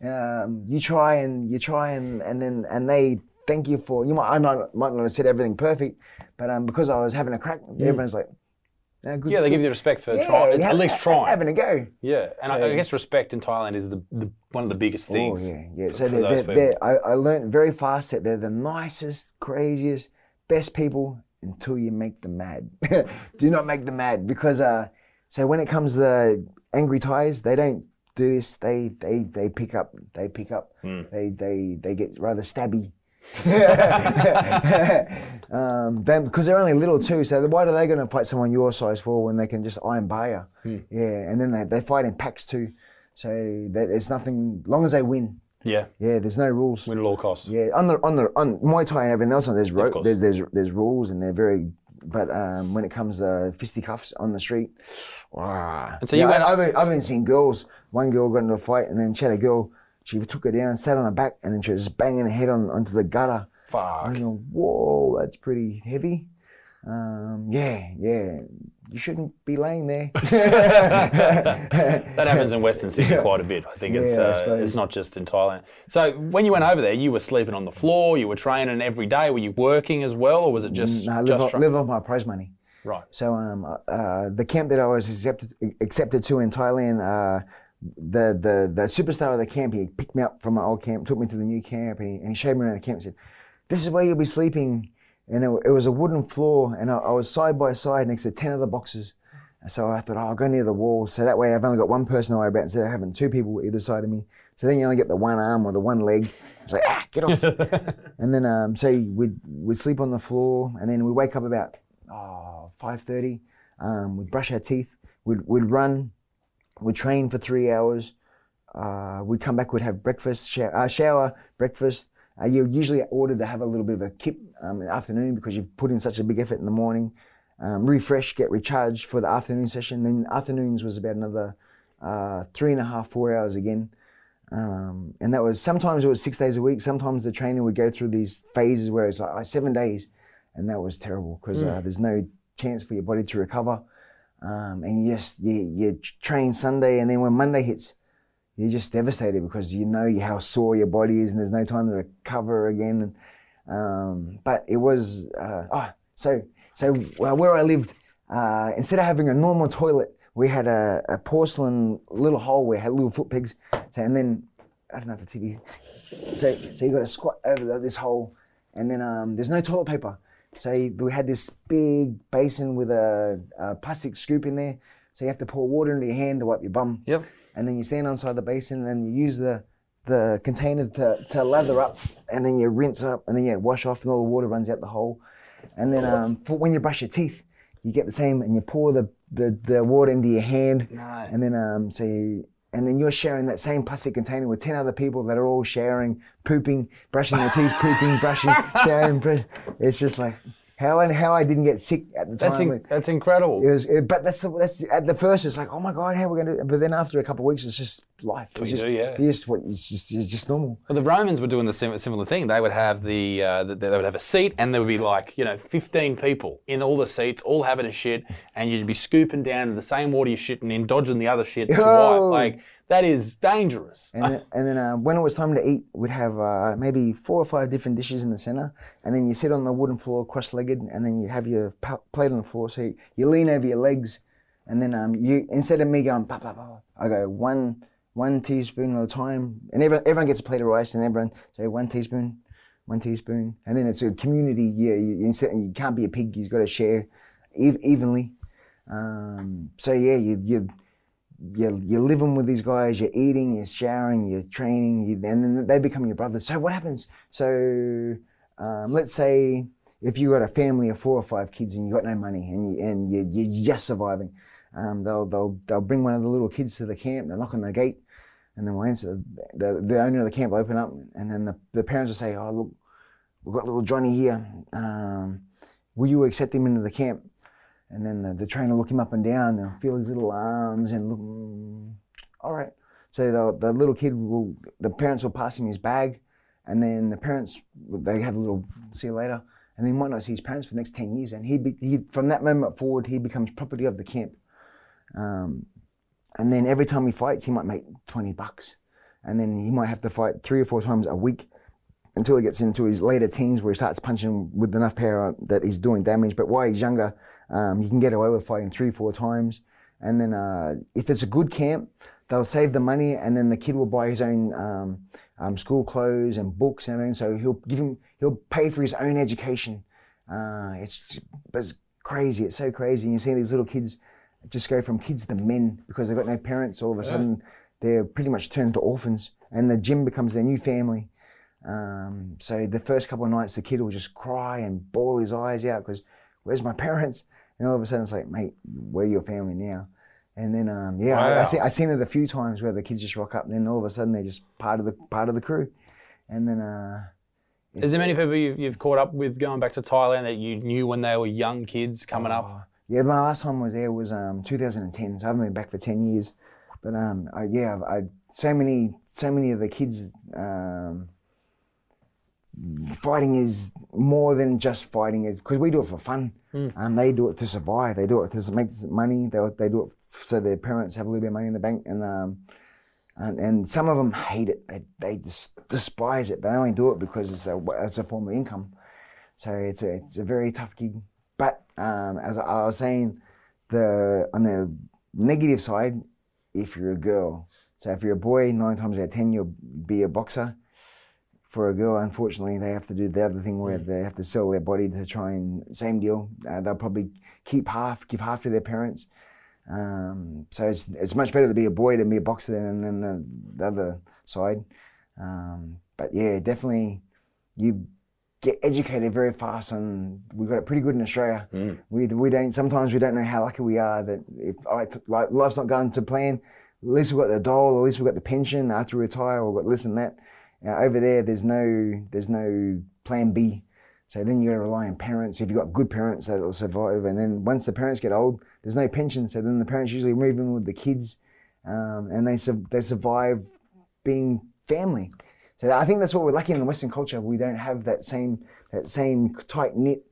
Um, you try and you try and and then and they thank you for you might I might not have said everything perfect, but um, because I was having a crack, everyone's like, "Yeah, good, Yeah, they good." give you respect for Yeah, trying, at least trying. having a go. Yeah, and I, So- I guess respect in Thailand is the, the one of the biggest things. Oh yeah, yeah. for- So for they're, those they're, they're, I, I learned very fast that they're the nicest, craziest, best people until you make them mad. Do not make them mad because uh, so when it comes to angry Thais, they don't do this. They they they pick up. They pick up. Hmm. They they they get rather stabby. um, then because they're only little too, so why are they going to fight someone your size for when they can just iron bar you? Hmm. Yeah, and then they, they fight in packs too, so there- there's nothing. Long as they win, yeah, yeah, there's no rules. win at all costs. Yeah, on the on the on Muay Thai and everything else, there's ro- there's there's there's rules and they're very. But um, when it comes to fisticuffs on the street, wow. And so you Yeah, went I've, I've even seen girls. One girl got into a fight and then she had a girl. She took her down, sat on her back, and then she was just banging her head on onto the gutter. Fuck. I was going, whoa, that's pretty heavy. Um, yeah, yeah. You shouldn't be laying there. That happens in Western Sydney quite a bit. I think it's Yeah, I uh, suppose. it's not just in Thailand. So when you went over there, you were sleeping on the floor. You were training every day. Were you working as well, or was it just Nah, live, just off, live off my prize money. right? So um, uh, the camp that I was accepted accepted to in Thailand, uh, the the the superstar of the camp, he picked me up from my old camp, took me to the new camp, and he, and he showed me around the camp and said, "This is where you'll be sleeping." And it, it was a wooden floor, and I, I was side by side next to ten other boxes. And so I thought, oh, I'll go near the wall, so that way I've only got one person to worry about instead of having two people either side of me. So then you only get the one arm or the one leg. It's like, ah, get off. and then um, so we'd we'd sleep on the floor, and then we wake up about oh, 5.30. Um, we'd brush our teeth. We'd, we'd run. We'd train for three hours. Uh, we'd come back. We'd have breakfast, shower, uh, shower breakfast. Uh, you're usually ordered to have a little bit of a kip um, in the afternoon because you've put in such a big effort in the morning. Um, refresh, get recharged for the afternoon session. Then afternoons was about another uh, three and a half, four hours again. Um, and that was sometimes it was six days a week. Sometimes the training would go through these phases where it's like, like seven days, and that was terrible because uh, there's no chance for your body to recover. Um, and you just you, you train Sunday, and then when Monday hits, you're just devastated because you know how sore your body is, and there's no time to recover again. Um, but it was uh, oh, so so where I lived, uh, instead of having a normal toilet, we had a, a porcelain little hole where it had little foot pegs. So, and then I don't know if it's TV. So so you got to squat over the, this hole, and then um, there's no toilet paper. So we had this big basin with a, a plastic scoop in there. So you have to pour water into your hand to wipe your bum. Yep. And then you stand on the basin and you use the the container to, to lather up and then you rinse up and then you wash off and all the water runs out the hole. And then um, for when you brush your teeth, you get the same and you pour the, the, the water into your hand. And then um, so you, and then you're sharing that same plastic container with 10 other people that are all sharing, pooping, brushing their teeth, pooping, brushing, sharing. Brush. It's just like, how and how I didn't get sick at the time. That's, in, that's incredible. it was, it- but that's the- that's at the first it's like, oh my god, how are we gonna? do But then after a couple of weeks, it's just life. It's just, do, yeah. you just what it's just it's just normal. Well, the Romans were doing the sim- similar thing. They would have the, uh, the they would have a seat, and there would be like you know 15 people in all the seats, all having a shit, and you'd be scooping down the same water you're shitting in, dodging the other shits to wipe. Like that is dangerous. And then, and then uh, when it was time to eat, we'd have uh, maybe four or five different dishes in the center, and then you sit on the wooden floor, cross-legged, and then you have your plate on the floor. So you, you lean over your legs, and then um, you instead of me going pa pa pa, I go one one teaspoon at a time, and everyone, everyone gets a plate of rice, and everyone say one teaspoon, one teaspoon, and then it's a community. Yeah, you, you, can't be a pig. You've got to share ev- evenly. Um, so yeah, you you you're, you're living with these guys, you're eating, you're showering, you're training, you, and then they become your brothers. So what happens? So um, let's say if you got a family of four or five kids and you got no money and you, and you, you're just surviving, um, they'll they'll they'll bring one of the little kids to the camp. They'll knock on the gate, and then we'll answer. The, the owner of the camp will open up, and then the, the parents will say, "Oh look, we've got little Johnny here. Um, will you accept him into the camp?" And then the, trainer will look him up and down and feel his little arms and look, mm, all right. So the, the little kid will, the parents will pass him his bag and then the parents, they have a little, see you later. And he might not see his parents for the next 10 years. And he, be, he from that moment forward, he becomes property of the camp. Um, and then every time he fights, he might make 20 bucks. And then he might have to fight three or four times a week until he gets into his later teens where he starts punching with enough power that he's doing damage. But while he's younger, um, you can get away with fighting three, four times. And then uh, if it's a good camp, they'll save the money and then the kid will buy his own um, um, school clothes and books and everything. So he'll give him, he'll pay for his own education. Uh, it's, it's crazy. It's so crazy. And you see these little kids just go from kids to men because they've got no parents. All of a sudden, they're pretty much turned to orphans, and the gym becomes their new family. Um, so the first couple of nights, the kid will just cry and bawl his eyes out because where's my parents? And all of a sudden, it's like, mate, we're your family now. And then, um, yeah, I, I, see, I seen it a few times where the kids just rock up, and then all of a sudden they're just part of the part of the crew. And then, uh, Is there many people you've, you've caught up with going back to Thailand that you knew when they were young kids coming up? Yeah, my last time I was there was um, 2010, so I haven't been back for 10 years. But um, I, yeah, I've, I so many, so many of the kids. Um, fighting is more than just fighting, is because we do it for fun. Um, they do it to survive. They do it to make money. They, they do it so their parents have a little bit of money in the bank, and um, and, and some of them hate it. They, they just despise it. But they only do it because it's a it's a form of income. So it's a it's a very tough gig. But um, as I was saying, the on the negative side, if you're a girl, So if you're a boy, nine times out of ten, you'll be a boxer. For a girl, unfortunately, they have to do the other thing where they have to sell their body to try and same deal. Uh, they'll probably keep half, give half to their parents. Um, so it's, it's much better to be a boy than be a boxer than, than the, the other side. Um, but yeah, definitely, you get educated very fast and we've got it pretty good in Australia. We, we don't, sometimes we don't know how lucky we are that if I, like, life's not going to plan, at least we've got the dole, at least we've got the pension after we retire, we've got this and that. Uh, over there, there's no, there's no plan B. So then you got to rely on parents. If you've got good parents, that'll survive. And then once the parents get old, there's no pension. So then the parents usually move in with the kids, um, and they su- they survive being family. So I think that's what we're lacking in the Western culture. We don't have that same that same tight knit.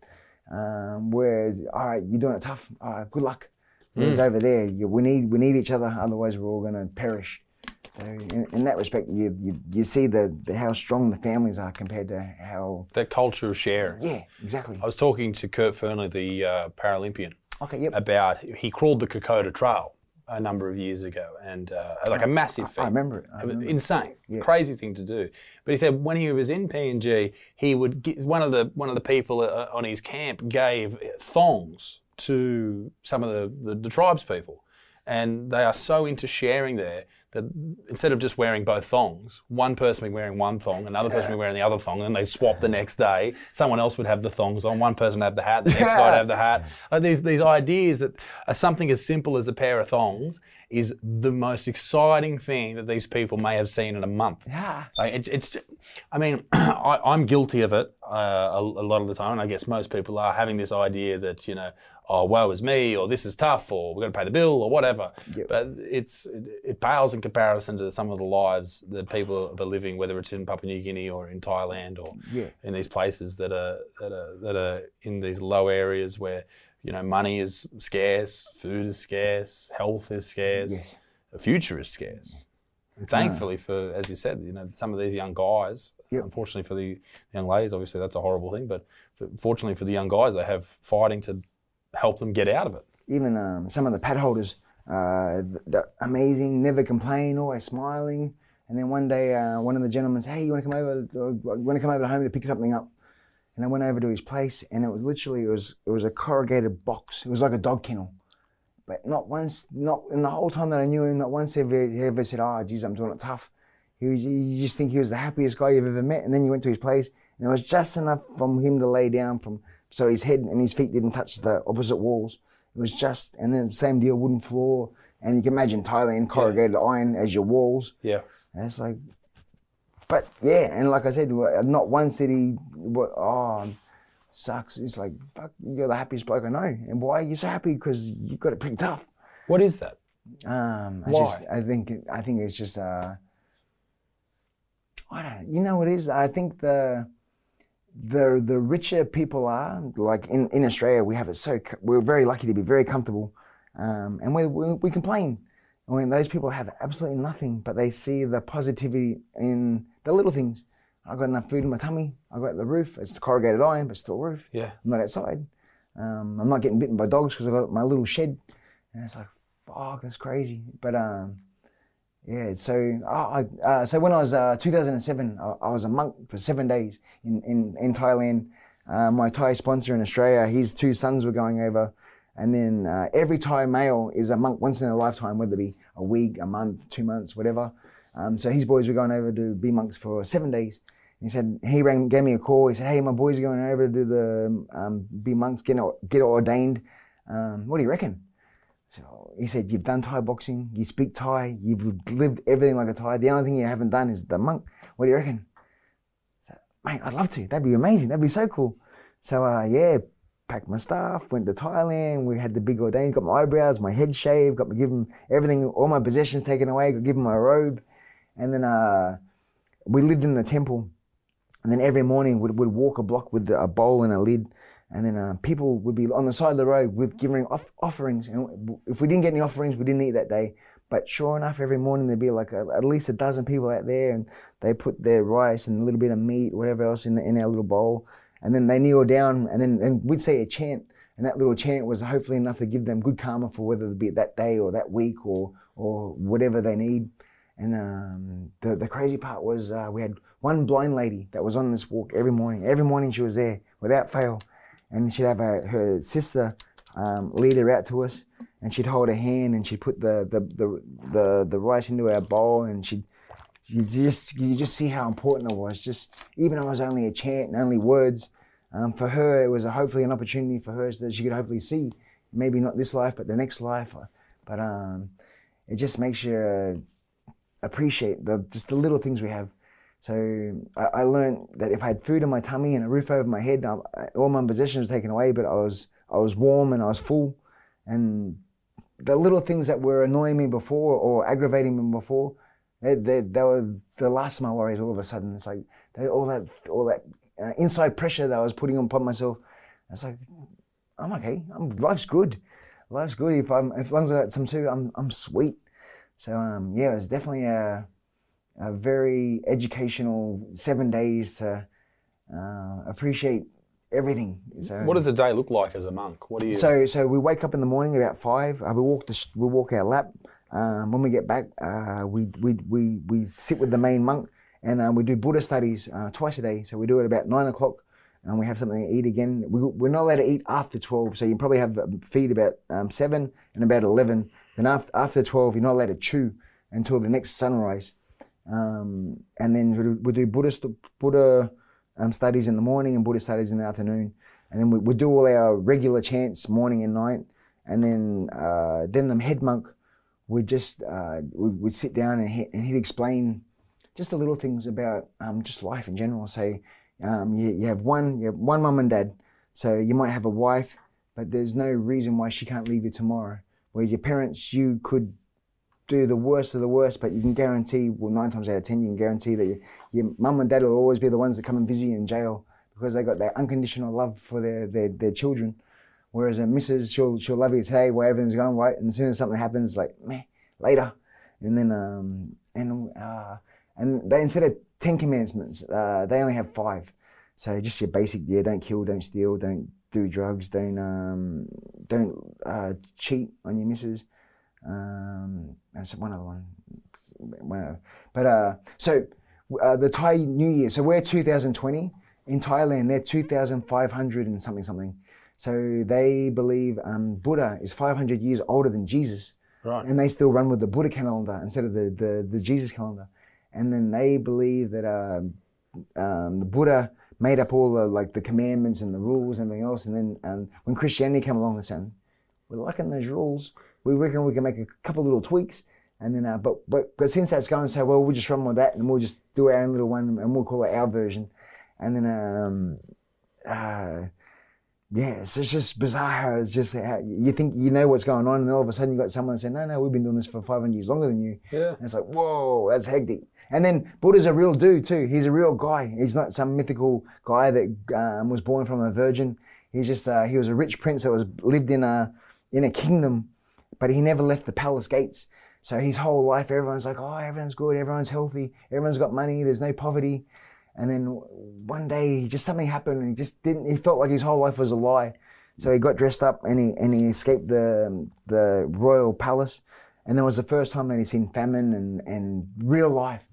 Um, where all right, you're doing it tough. All right, good luck. Whereas over there, you, we need we need each other. Otherwise, we're all going to perish. So in, in that respect, you, you you see the, the how strong the families are compared to how That culture of sharing. yeah exactly. I was talking to Kurt Fearnley, the uh, Paralympian, Okay, yep. about he crawled the Kokoda Trail a number of years ago, and uh, like a massive feat. I remember it. I It remember it. insane, crazy thing to do. But he said when he was in PNG, he would get, one of the one of the people uh, on his camp gave thongs to some of the, the, the tribes people, and they are so into sharing there that instead of just wearing both thongs, one person would be wearing one thong, another person would be wearing the other thong, and then they swap the next day. Someone else would have the thongs on, one person would have the hat, the next guy would have the hat. Like these these ideas that are something as simple as a pair of thongs is the most exciting thing that these people may have seen in a month. Yeah. Like it's, it's I mean, I, I'm guilty of it uh, a, a lot of the time, and I guess most people are having this idea that you know, oh, woe is me, or this is tough, or we've got to pay the bill, or whatever. But it's it, it pales in comparison to some of the lives that people are living, whether it's in Papua New Guinea or in Thailand or Yeah. in these places that are that are that are in these low areas where you know money is scarce, food is scarce, health is scarce, the future is scarce. And thankfully, for as you said, you know, some of these young guys. Yep. Unfortunately for the young ladies, obviously that's a horrible thing. But fortunately for the young guys, they have fighting to help them get out of it. Even um, some of the pad holders, uh, they're amazing, never complain, always smiling. And then one day, uh, one of the gentlemen said, "Hey, you want to come over? You want to come over to home to pick something up?" And I went over to his place, and it was literally it was it was a corrugated box. It was like a dog kennel. But not once, not in the whole time that I knew him, not once ever he ever said, "Oh, geez, I'm doing it tough." He was, you just think he was the happiest guy you've ever met, and then you went to his place, and it was just enough from him to lay down, from so his head and his feet didn't touch the opposite walls. It was just, and then same deal, wooden floor, and you can imagine Thailand corrugated iron as your walls. Yeah. And it's like, but yeah, and like I said, not one city, what, oh, sucks. It's like, fuck, you're the happiest bloke I know. And why? Are You're so happy because you've got it pretty tough. What is that? Um, I Why? Just, I think, I think it's just, uh, I don't know. You know what it is? I think the, the, the richer people are, like in, in Australia, we have it so, we're very lucky to be very comfortable. Um, and we, we, we complain when those people have absolutely nothing, but they see the positivity in the little things. I've got enough food in my tummy. I've got the roof. It's corrugated iron, but still roof. Yeah. I'm not outside. Um, I'm not getting bitten by dogs because I've got my little shed. And it's like, fuck, that's crazy. But um, yeah, so I, uh, so when I was uh, 2007, I, I was a monk for seven days in, in, in Thailand. Uh, my Thai sponsor in Australia, his two sons were going over. And then uh, every Thai male is a monk once in a lifetime, whether it be a week, a month, two months, whatever. Um, so his boys were going over to be monks for seven days. He said he rang, gave me a call. He said, "Hey, my boys are going over to do the um, be monks, get get ordained. Um, what do you reckon?" So he said, "You've done Thai boxing. You speak Thai. You've lived everything like a Thai. The only thing you haven't done is the monk. What do you reckon?" So, mate, I'd love to. That'd be amazing. That'd be so cool. So uh, yeah, packed my stuff, went to Thailand. We had the big ordain, got my eyebrows, my head shaved, got me given everything, all my possessions taken away, got given my robe, and then uh, we lived in the temple. And then every morning we'd, we'd walk a block with a bowl and a lid, and then uh, people would be on the side of the road with giving off- offerings. And if we didn't get any offerings, we didn't eat that day. But sure enough, every morning there'd be like a, at least a dozen people out there, and they put their rice and a little bit of meat, whatever else, in the, in our little bowl, and then they kneel down, and then and we'd say a chant, and that little chant was hopefully enough to give them good karma for whether it be that day or that week or or whatever they need. And um, the the crazy part was uh, we had one blind lady that was on this walk every morning. Every morning she was there without fail, and she'd have her, her sister um, lead her out to us, and she'd hold her hand and she'd put the the the the, the rice into our bowl, and she'd you just you just see how important it was. Just even though it was only a chant and only words, um, for her it was a, hopefully an opportunity for her so that she could hopefully see maybe not this life but the next life. But um, it just makes you uh, appreciate the just the little things we have. So I, I learned that if I had food in my tummy and a roof over my head, I, all my possessions were taken away, but I was I was warm and I was full, and the little things that were annoying me before or aggravating me before, they, they, they were the last of my worries. All of a sudden, it's like they, all that all that uh, inside pressure that I was putting upon myself. It's like I'm okay. I'm, life's good. Life's good. If I'm if long as I got some too, I'm I'm sweet. So um, yeah, it was definitely a a very educational seven days to uh, appreciate everything. So, What does a day look like as a monk? What do you? so so we wake up in the morning about five. Uh, we walk the we walk our lap. Um, when we get back, uh, we, we we we sit with the main monk and uh, we do Buddha studies uh, twice a day. So we do it about nine o'clock, and we have something to eat again. We, we're not allowed to eat after twelve, so you probably have a feed about um, seven and about eleven. Then after after twelve, you're not allowed to chew until the next sunrise. Um, and then we do, do Buddha um, studies in the morning and Buddhist studies in the afternoon, and then we, we do all our regular chants morning and night, and then uh, then the head monk would just uh, would sit down and, he, and he'd explain just the little things about um, just life in general. Say um, you, you have one you have one mum and dad, so you might have a wife, but there's no reason why she can't leave you tomorrow. Where your parents, you could do the worst of the worst, but you can guarantee, well, nine times out of ten, you can guarantee that your, your mum and dad will always be the ones that come and visit you in jail because they got that unconditional love for their, their, their children. Whereas a missus, she'll, she'll love you today where everything's going right, and as soon as something happens, like, meh, later. And then, um, and, uh, and they, instead of 10 commandments, uh, they only have five. So just your basic, yeah, don't kill, don't steal, don't do drugs, don't, um, don't, uh, cheat on your missus. Um, that's one other one. One other. But uh, so uh, the Thai New Year. So we're 2020 in Thailand. They're 2,500 and something something. So they believe um, Buddha is 500 years older than Jesus, Right. and they still run with the Buddha calendar instead of the the, the Jesus calendar. And then they believe that um, um, the Buddha made up all the like the commandments and the rules and everything else. And then um, when Christianity came along, they said, "We're liking those rules. We reckon we can make a couple little tweaks." And then, uh, but but but since that's going so well, we'll just run with that, and we'll just do our own little one, and we'll call it our version. And then, um, uh, yeah, it's, it's just bizarre. It's just how you think you know what's going on, and all of a sudden you got someone saying, "No, no, we've been doing this for 500 years longer than you." Yeah. And it's like, whoa, that's hectic. And then Buddha's a real dude too. He's a real guy. He's not some mythical guy that um, was born from a virgin. He's just uh, he was a rich prince that was lived in a in a kingdom, but he never left the palace gates. So his whole life, everyone's like, oh, everyone's good, everyone's healthy, everyone's got money, there's no poverty. And then one day, just something happened, and he just didn't. He felt like his whole life was a lie. So he got dressed up and he and he escaped the the royal palace. And that was the first time that he'd seen famine and, and real life.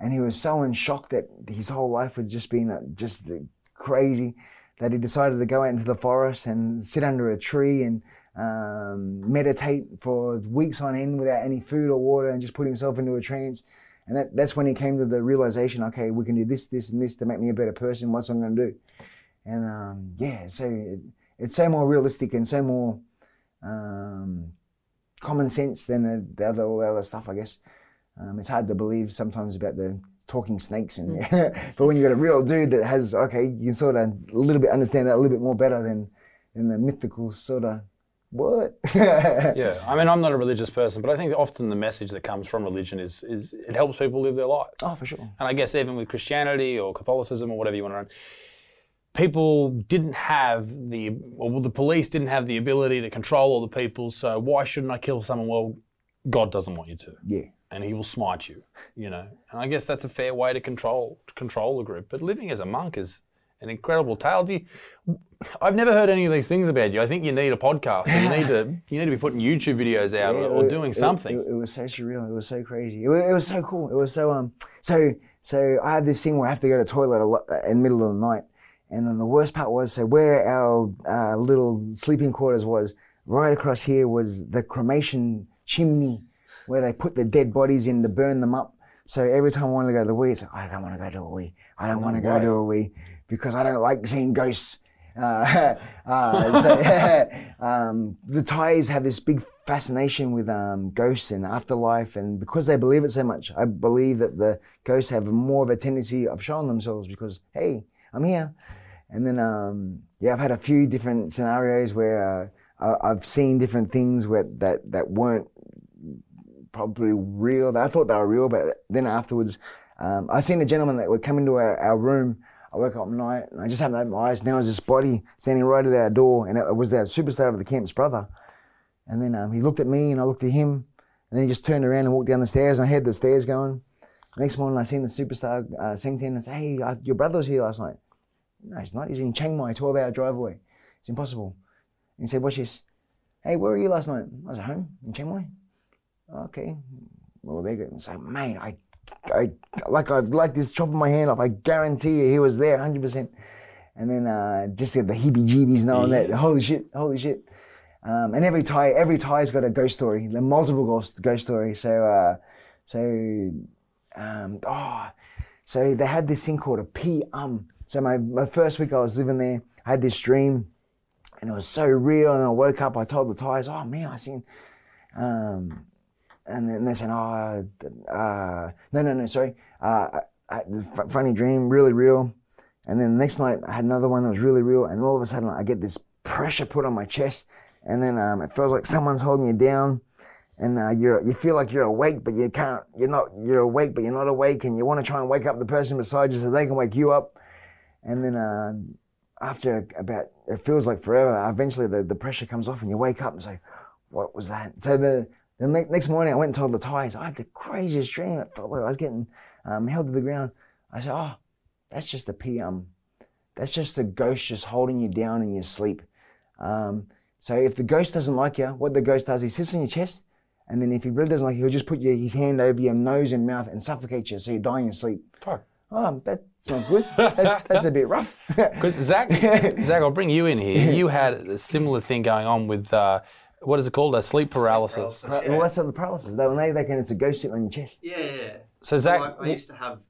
And he was so in shock that his whole life had just been uh, just crazy that he decided to go out into the forest and sit under a tree and um, meditate for weeks on end without any food or water and just put himself into a trance. And that, that's when he came to the realization, okay, we can do this, this, and this to make me a better person. What's I'm going to do? And um, yeah, so it, it's so more realistic and so more um, common sense than the, the other all the other stuff, I guess. Um, it's hard to believe sometimes about the talking snakes, and but when you've got a real dude that has okay, you can sort of a little bit understand that a little bit more better than than the mythical sort of what. Yeah, I mean, I'm not a religious person, but I think often the message that comes from religion is is it helps people live their lives. Oh, for sure. And I guess even with Christianity or Catholicism or whatever you want to run, people didn't have the, or the police didn't have the ability to control all the people. So why shouldn't I kill someone? Well, God doesn't want you to, Yeah. and He will smite you. You know, and I guess that's a fair way to control to control a group. But living as a monk is an incredible tale. Do you, I've never heard any of these things about you. I think you need a podcast. You need to you need to be putting YouTube videos out or, or doing it- something. It, it was so surreal. It was so crazy. It was, it was so cool. It was so um. So so I have this thing where I have to go to the toilet a lot in the middle of the night, and then the worst part was so where our uh, little sleeping quarters was right across here was the cremation chimney where they put the dead bodies in to burn them up. So every time I wanted to go to the wee, it's like, I don't want to go to a wee. I don't want to go to a wee because I don't like seeing ghosts. Uh, uh, so, um, the Thais have this big fascination with um, ghosts and afterlife, and because they believe it so much, I believe that the ghosts have more of a tendency of showing themselves because, hey, I'm here. And then, um, yeah, I've had a few different scenarios where uh, I've seen different things where, that that weren't probably real. I thought they were real, but then afterwards, um, I seen a gentleman that would come into our, our room. I woke up at night and I just happened to open my eyes. And there was this body standing right at our door, and it was our superstar of the camp's brother. And then um, he looked at me, and I looked at him, and then he just turned around and walked down the stairs. And I heard the stairs going. Next morning, I seen the superstar uh, Sengten and say, "Hey, I, your brother was here last night." No, he's not. He's in Chiang Mai, 12-hour drive away. It's impossible. And he said, "Watch this. Hey, where were you last night?" I was at home in Chiang Mai. Okay. Well, they go. So, mate, I, I, like, I like this of my hand off. I guarantee you, he was there, hundred percent. And then uh, just get the heebie-jeebies knowing that. Holy shit! Holy shit! Um, and every Thai, every Thai's got a ghost story, like multiple ghost ghost stories. So, uh, so, um, oh, so they had this thing called a P um. So my, my first week I was living there, I had this dream, and it was so real. And I woke up, I told the Thais, oh man, I seen, um, and then they said, oh, uh, no, no, no, sorry, uh, I, f- funny dream, really real. And then the next night I had another one that was really real, and all of a sudden I get this pressure put on my chest, and then um, it feels like someone's holding you down, and uh, you're you feel like you're awake, but you can't. You're not. You're awake, but you're not awake, and you want to try and wake up the person beside you so they can wake you up, and then uh, after about it feels like forever. Eventually the, the pressure comes off, and you wake up and say, "What was that?" So the the next morning I went and told the Thais. I had the craziest dream. It felt like I was getting um, held to the ground. I said, "Oh, that's just the PM. That's just the ghost just holding you down in your sleep." Um, so if the ghost doesn't like you, what the ghost does, he sits on your chest, and then if he really doesn't like you, he'll just put your, his hand over your nose and mouth and suffocate you, so you die in your sleep. Fuck. Oh, that's not good. That's, that's a bit rough. Because Zach, Zach, I'll bring you in here. You had a similar thing going on with uh, what is it called? A sleep paralysis. paralysis. well, that's not the paralysis. They, when they reckon it's a ghost sitting on your chest. Yeah, yeah. yeah. So Zach, like, I used to have,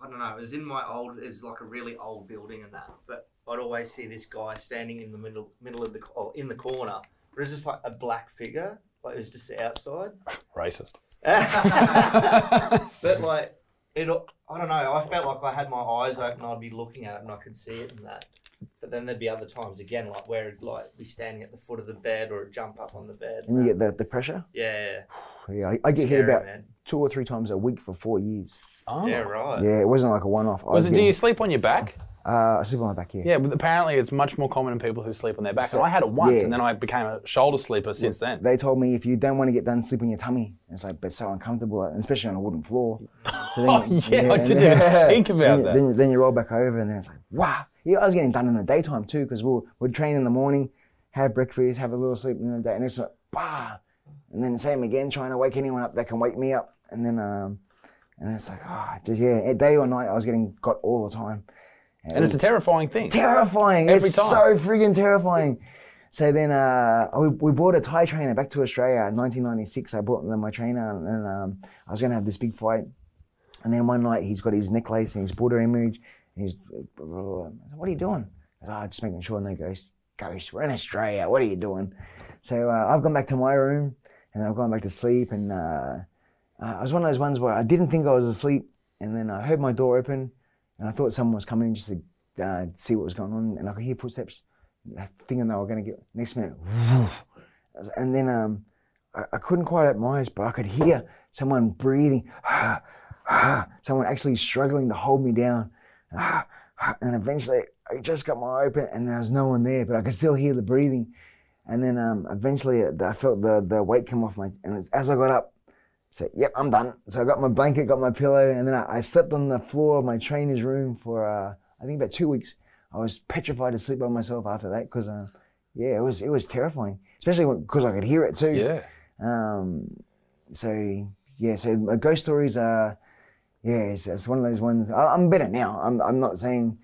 I don't know, it was in my old, it's like a really old building and that, but I'd always see this guy standing in the middle, middle of the, or in the corner, but it was just like a black figure, like it was just outside. racist. but like, it, I don't know, I felt like I had my eyes open, I'd be looking at it and I could see it and that. But then there'd be other times again, like where it'd like be standing at the foot of the bed or it'd jump up on the bed. And you get the, the pressure. yeah, Yeah, I, I get hit about man. two or three times a week for four years. Oh. yeah, right. Yeah, it wasn't like a one-off. I Was it? Do you sleep on your back? Uh, I sleep on my back here. Yeah, but apparently it's much more common in people who sleep on their back. and I had it once, yeah. and then I became a shoulder sleeper since then. They told me if you don't want to get done, sleep on your tummy. It's like, but it's so uncomfortable, especially on a wooden floor. So then Oh, you- yeah, I didn't then- even think about then, that. Then, then you roll back over, and then it's like, wow. Yeah, I was getting done in the daytime too, because we'll, we'd train in the morning, have breakfast, have a little sleep in the day, and it's like, bah. And then same again, trying to wake anyone up that can wake me up. And then, um, and it's like, ah, just, yeah, day or night, I was getting got all the time. And it's a terrifying thing. terrifying. Every it's time. so friggin' terrifying. So then uh, we, we bought a Thai trainer back to Australia in 1996. I bought them my trainer, and, and um, I was going to have this big fight. And then one night he's got his necklace and his Buddha image. And he's, what are you doing? I said, oh, just making sure no ghosts. Ghosts, we're in Australia. What are you doing? So uh, I've gone back to my room and I've gone back to sleep. And uh, uh, I was one of those ones where I didn't think I was asleep. And then I heard my door open and I thought someone was coming in just to uh, see what was going on. And I could hear footsteps, thinking they were going to get, next minute, and then um, I, I couldn't quite open my eyes, but I could hear someone breathing, someone actually struggling to hold me down. And eventually I just got my eye open and there was no one there, but I could still hear the breathing. And then um, eventually I felt the, the weight come off my, and as I got up, Said, yep, I'm done. So I got my blanket, got my pillow, and then I, I slept on the floor of my trainer's room for, uh, I think about two weeks. I was petrified to sleep by myself after that because, uh, yeah, it was it was terrifying, especially because I could hear it too. Yeah. Um, so yeah, so ghost stories are, yeah, it's, it's one of those ones. I, I'm better now. I'm I'm not saying.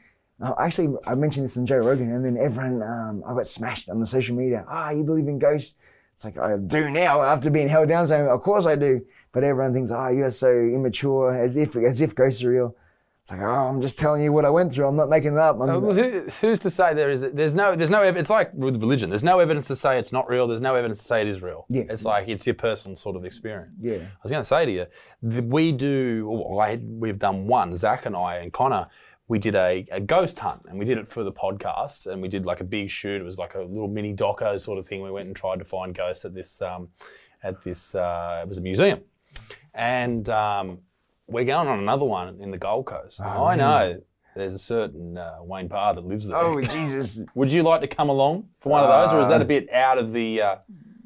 Actually, I mentioned this in Joe Rogan, and then everyone, um, I got smashed on the social media. Ah, you believe in ghosts? It's like I do now after being held down. So of course I do. But everyone thinks, ah, you're so immature, as if as if ghosts are real. It's like, oh, I'm just telling you what I went through. I'm not making it up. Uh, well, who, who's to say there is? There's no. There's no. It's like with religion. There's no evidence to say it's not real. There's no evidence to say it is real. Yeah. It's like it's your personal sort of experience. Yeah. I was going to say to you, we do. Well, I, we've done one. Zach and I and Conor. We did a, a ghost hunt, and we did it for the podcast, and we did like a big shoot. It was like a little mini doco sort of thing. We went and tried to find ghosts at this um, at this. Uh, it was a museum, and um, we're going on another one in the Gold Coast. Now, I know there's a certain uh, Wayne Parr that lives there. oh Jesus. Would you like to come along for one of those, or is that a bit out of the? Uh,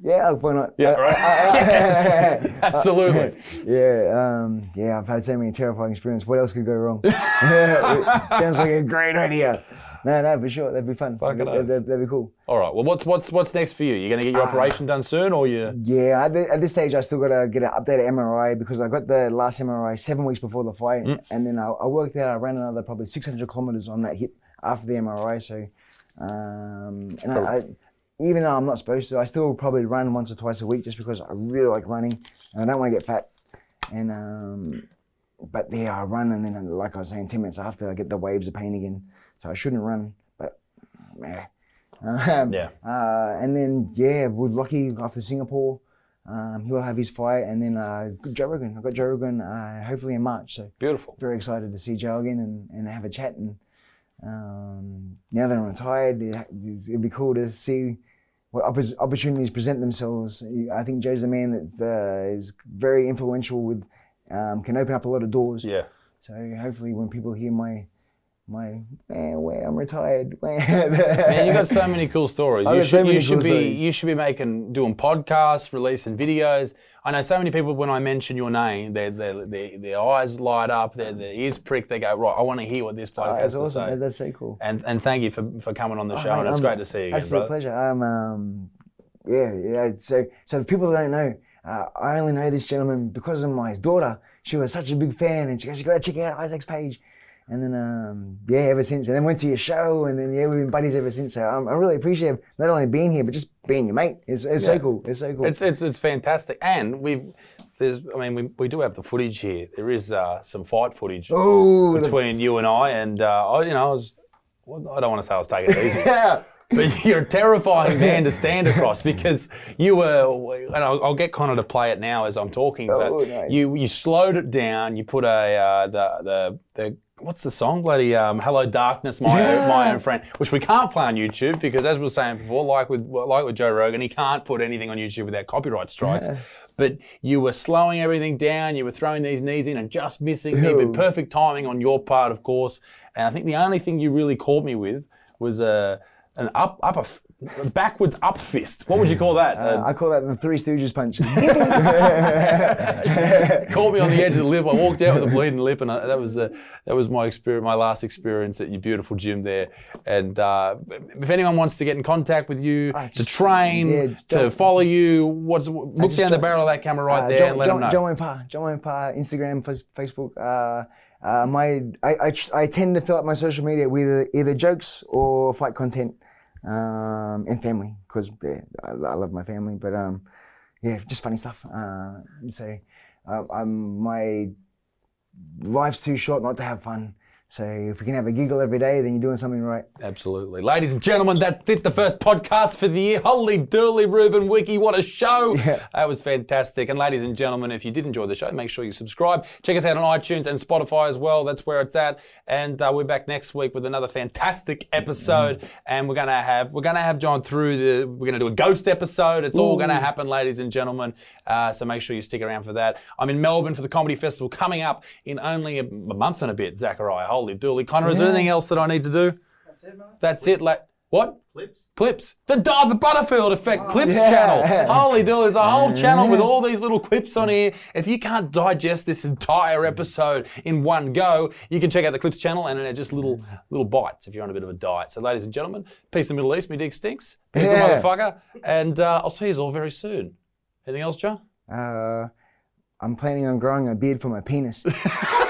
Yeah, why not? yeah, Uh, right. yes, absolutely. Yeah, um, yeah, I've had so many terrifying experiences. What else could go wrong? Sounds like a great idea. No, no, for sure. That'd be fun. Fucking that'd, that'd, that'd be cool. All right. Well, what's what's what's next for you? You're going to get your operation done soon, or you? Yeah, at, the, at this stage, I still got to get an updated MRI because I got the last MRI seven weeks before the fight. Mm. And then I, I worked out, I ran another probably 600 kilometers on that hip after the MRI. So, um, and I, I, even though I'm not supposed to, I still probably run once or twice a week just because I really like running and I don't want to get fat. And, um, but yeah, I run and then, like I was saying, 10 minutes after, I get the waves of pain again. So I shouldn't run, but yeah. Um, Yeah. Uh, and then yeah, we're lucky after Singapore. Um, he'll have his fight, and then uh, Joe Rogan. I got Joe Rogan uh, hopefully in March. So Beautiful. very excited to see Joe again and, and have a chat. And um, now that I'm retired, it'd be cool to see what opportunities present themselves. I think Joe's a man that uh, is very influential with, um, can open up a lot of doors. Yeah. So hopefully, when people hear my my man, where I'm retired, Man, you got so many cool stories. You should, so you should cool be stories. you should be making doing podcasts, releasing videos. I know so many people when I mention your name, their their their, their eyes light up, their, their ears prick. They go right. I want to hear what this bloke Oh, has that's to say. That's so cool. and and thank you for, for coming on the show. Mate, and it's great to see you again, Absolute brother. pleasure. Um, um, yeah, yeah. So, so for people don't know, uh, I only know this gentleman because of my daughter. She was such a big fan, and she goes, "You got to check out Isaac's page." And then, um, yeah, ever since, and then went to your show, and then yeah, we've been buddies ever since. So um, I really appreciate not only being here, but just being your mate. It's, it's Yeah. so cool. It's so cool. It's it's it's fantastic, and we've there's I mean we, we do have the footage here. There is uh, some fight footage oh, the- between you and I, and uh, I you know I was well, I don't want to say I was taking it easy. yeah. But you're a terrifying man to stand across because you were, and I'll, I'll get Conor to play it now as I'm talking. But Oh, nice. you you slowed it down. You put a uh, the the the what's the song? Bloody um, "Hello Darkness, my own, my own friend," which we can't play on YouTube because, as we were saying before, like with like with Joe Rogan, he can't put anything on YouTube without copyright strikes. But you were slowing everything down. You were throwing these knees in and just missing me. But perfect timing on your part, of course. And I think the only thing you really caught me with was a an up upper f- backwards up fist. What would you call that? Uh, I call that the Three Stooges punch. Uh, caught me on the edge of the lip. I walked out with a bleeding lip, and I, that was the that was my experience, my last experience at your beautiful gym there. And uh, if anyone wants to get in contact with you, Ah, to just- train, yeah, to follow you, what's look down the barrel of that camera right Uh, there John, and let John, them know. John Wayne Parr, John Wayne Instagram, Facebook. Uh, uh, my, I, I, I tend to fill up my social media with either, either jokes or fight content, um, and family because yeah, I, love my family. But um, yeah, just funny stuff. Uh, so uh, I'm, my life's too short not to have fun. So if we can have a giggle every day, then you're doing something right. Absolutely. Ladies and gentlemen, that did the first podcast for the year. Holy durly, Ruben Wiki, what a show. Yeah. That was fantastic. And ladies and gentlemen, if you did enjoy the show, make sure you subscribe. Check us out on iTunes and Spotify as well. That's where it's at. And uh, we're back next week with another fantastic episode. And we're gonna have we're gonna have John through the we're gonna do a ghost episode. It's all gonna happen, ladies and gentlemen. Uh, so make sure you stick around for that. I'm in Melbourne for the comedy festival coming up in only a, a month and a bit, Zachariah. Holy dooly. Conor, is there anything else that I need to do? That's it, mate. That's it. Like, What? Clips. Clips. The, oh, the Butterfield Effect Clips yeah. channel. Holy do, there's a whole channel with all these little clips on here. If you can't digest this entire episode in one go, you can check out the Clips channel and they're just little little bites if you're on a bit of a diet. So, ladies and gentlemen, peace in the Middle East. Me dig stinks. Be a good motherfucker. And uh, I'll see you all very soon. Anything else, John? Uh, I'm planning on growing a beard for my penis.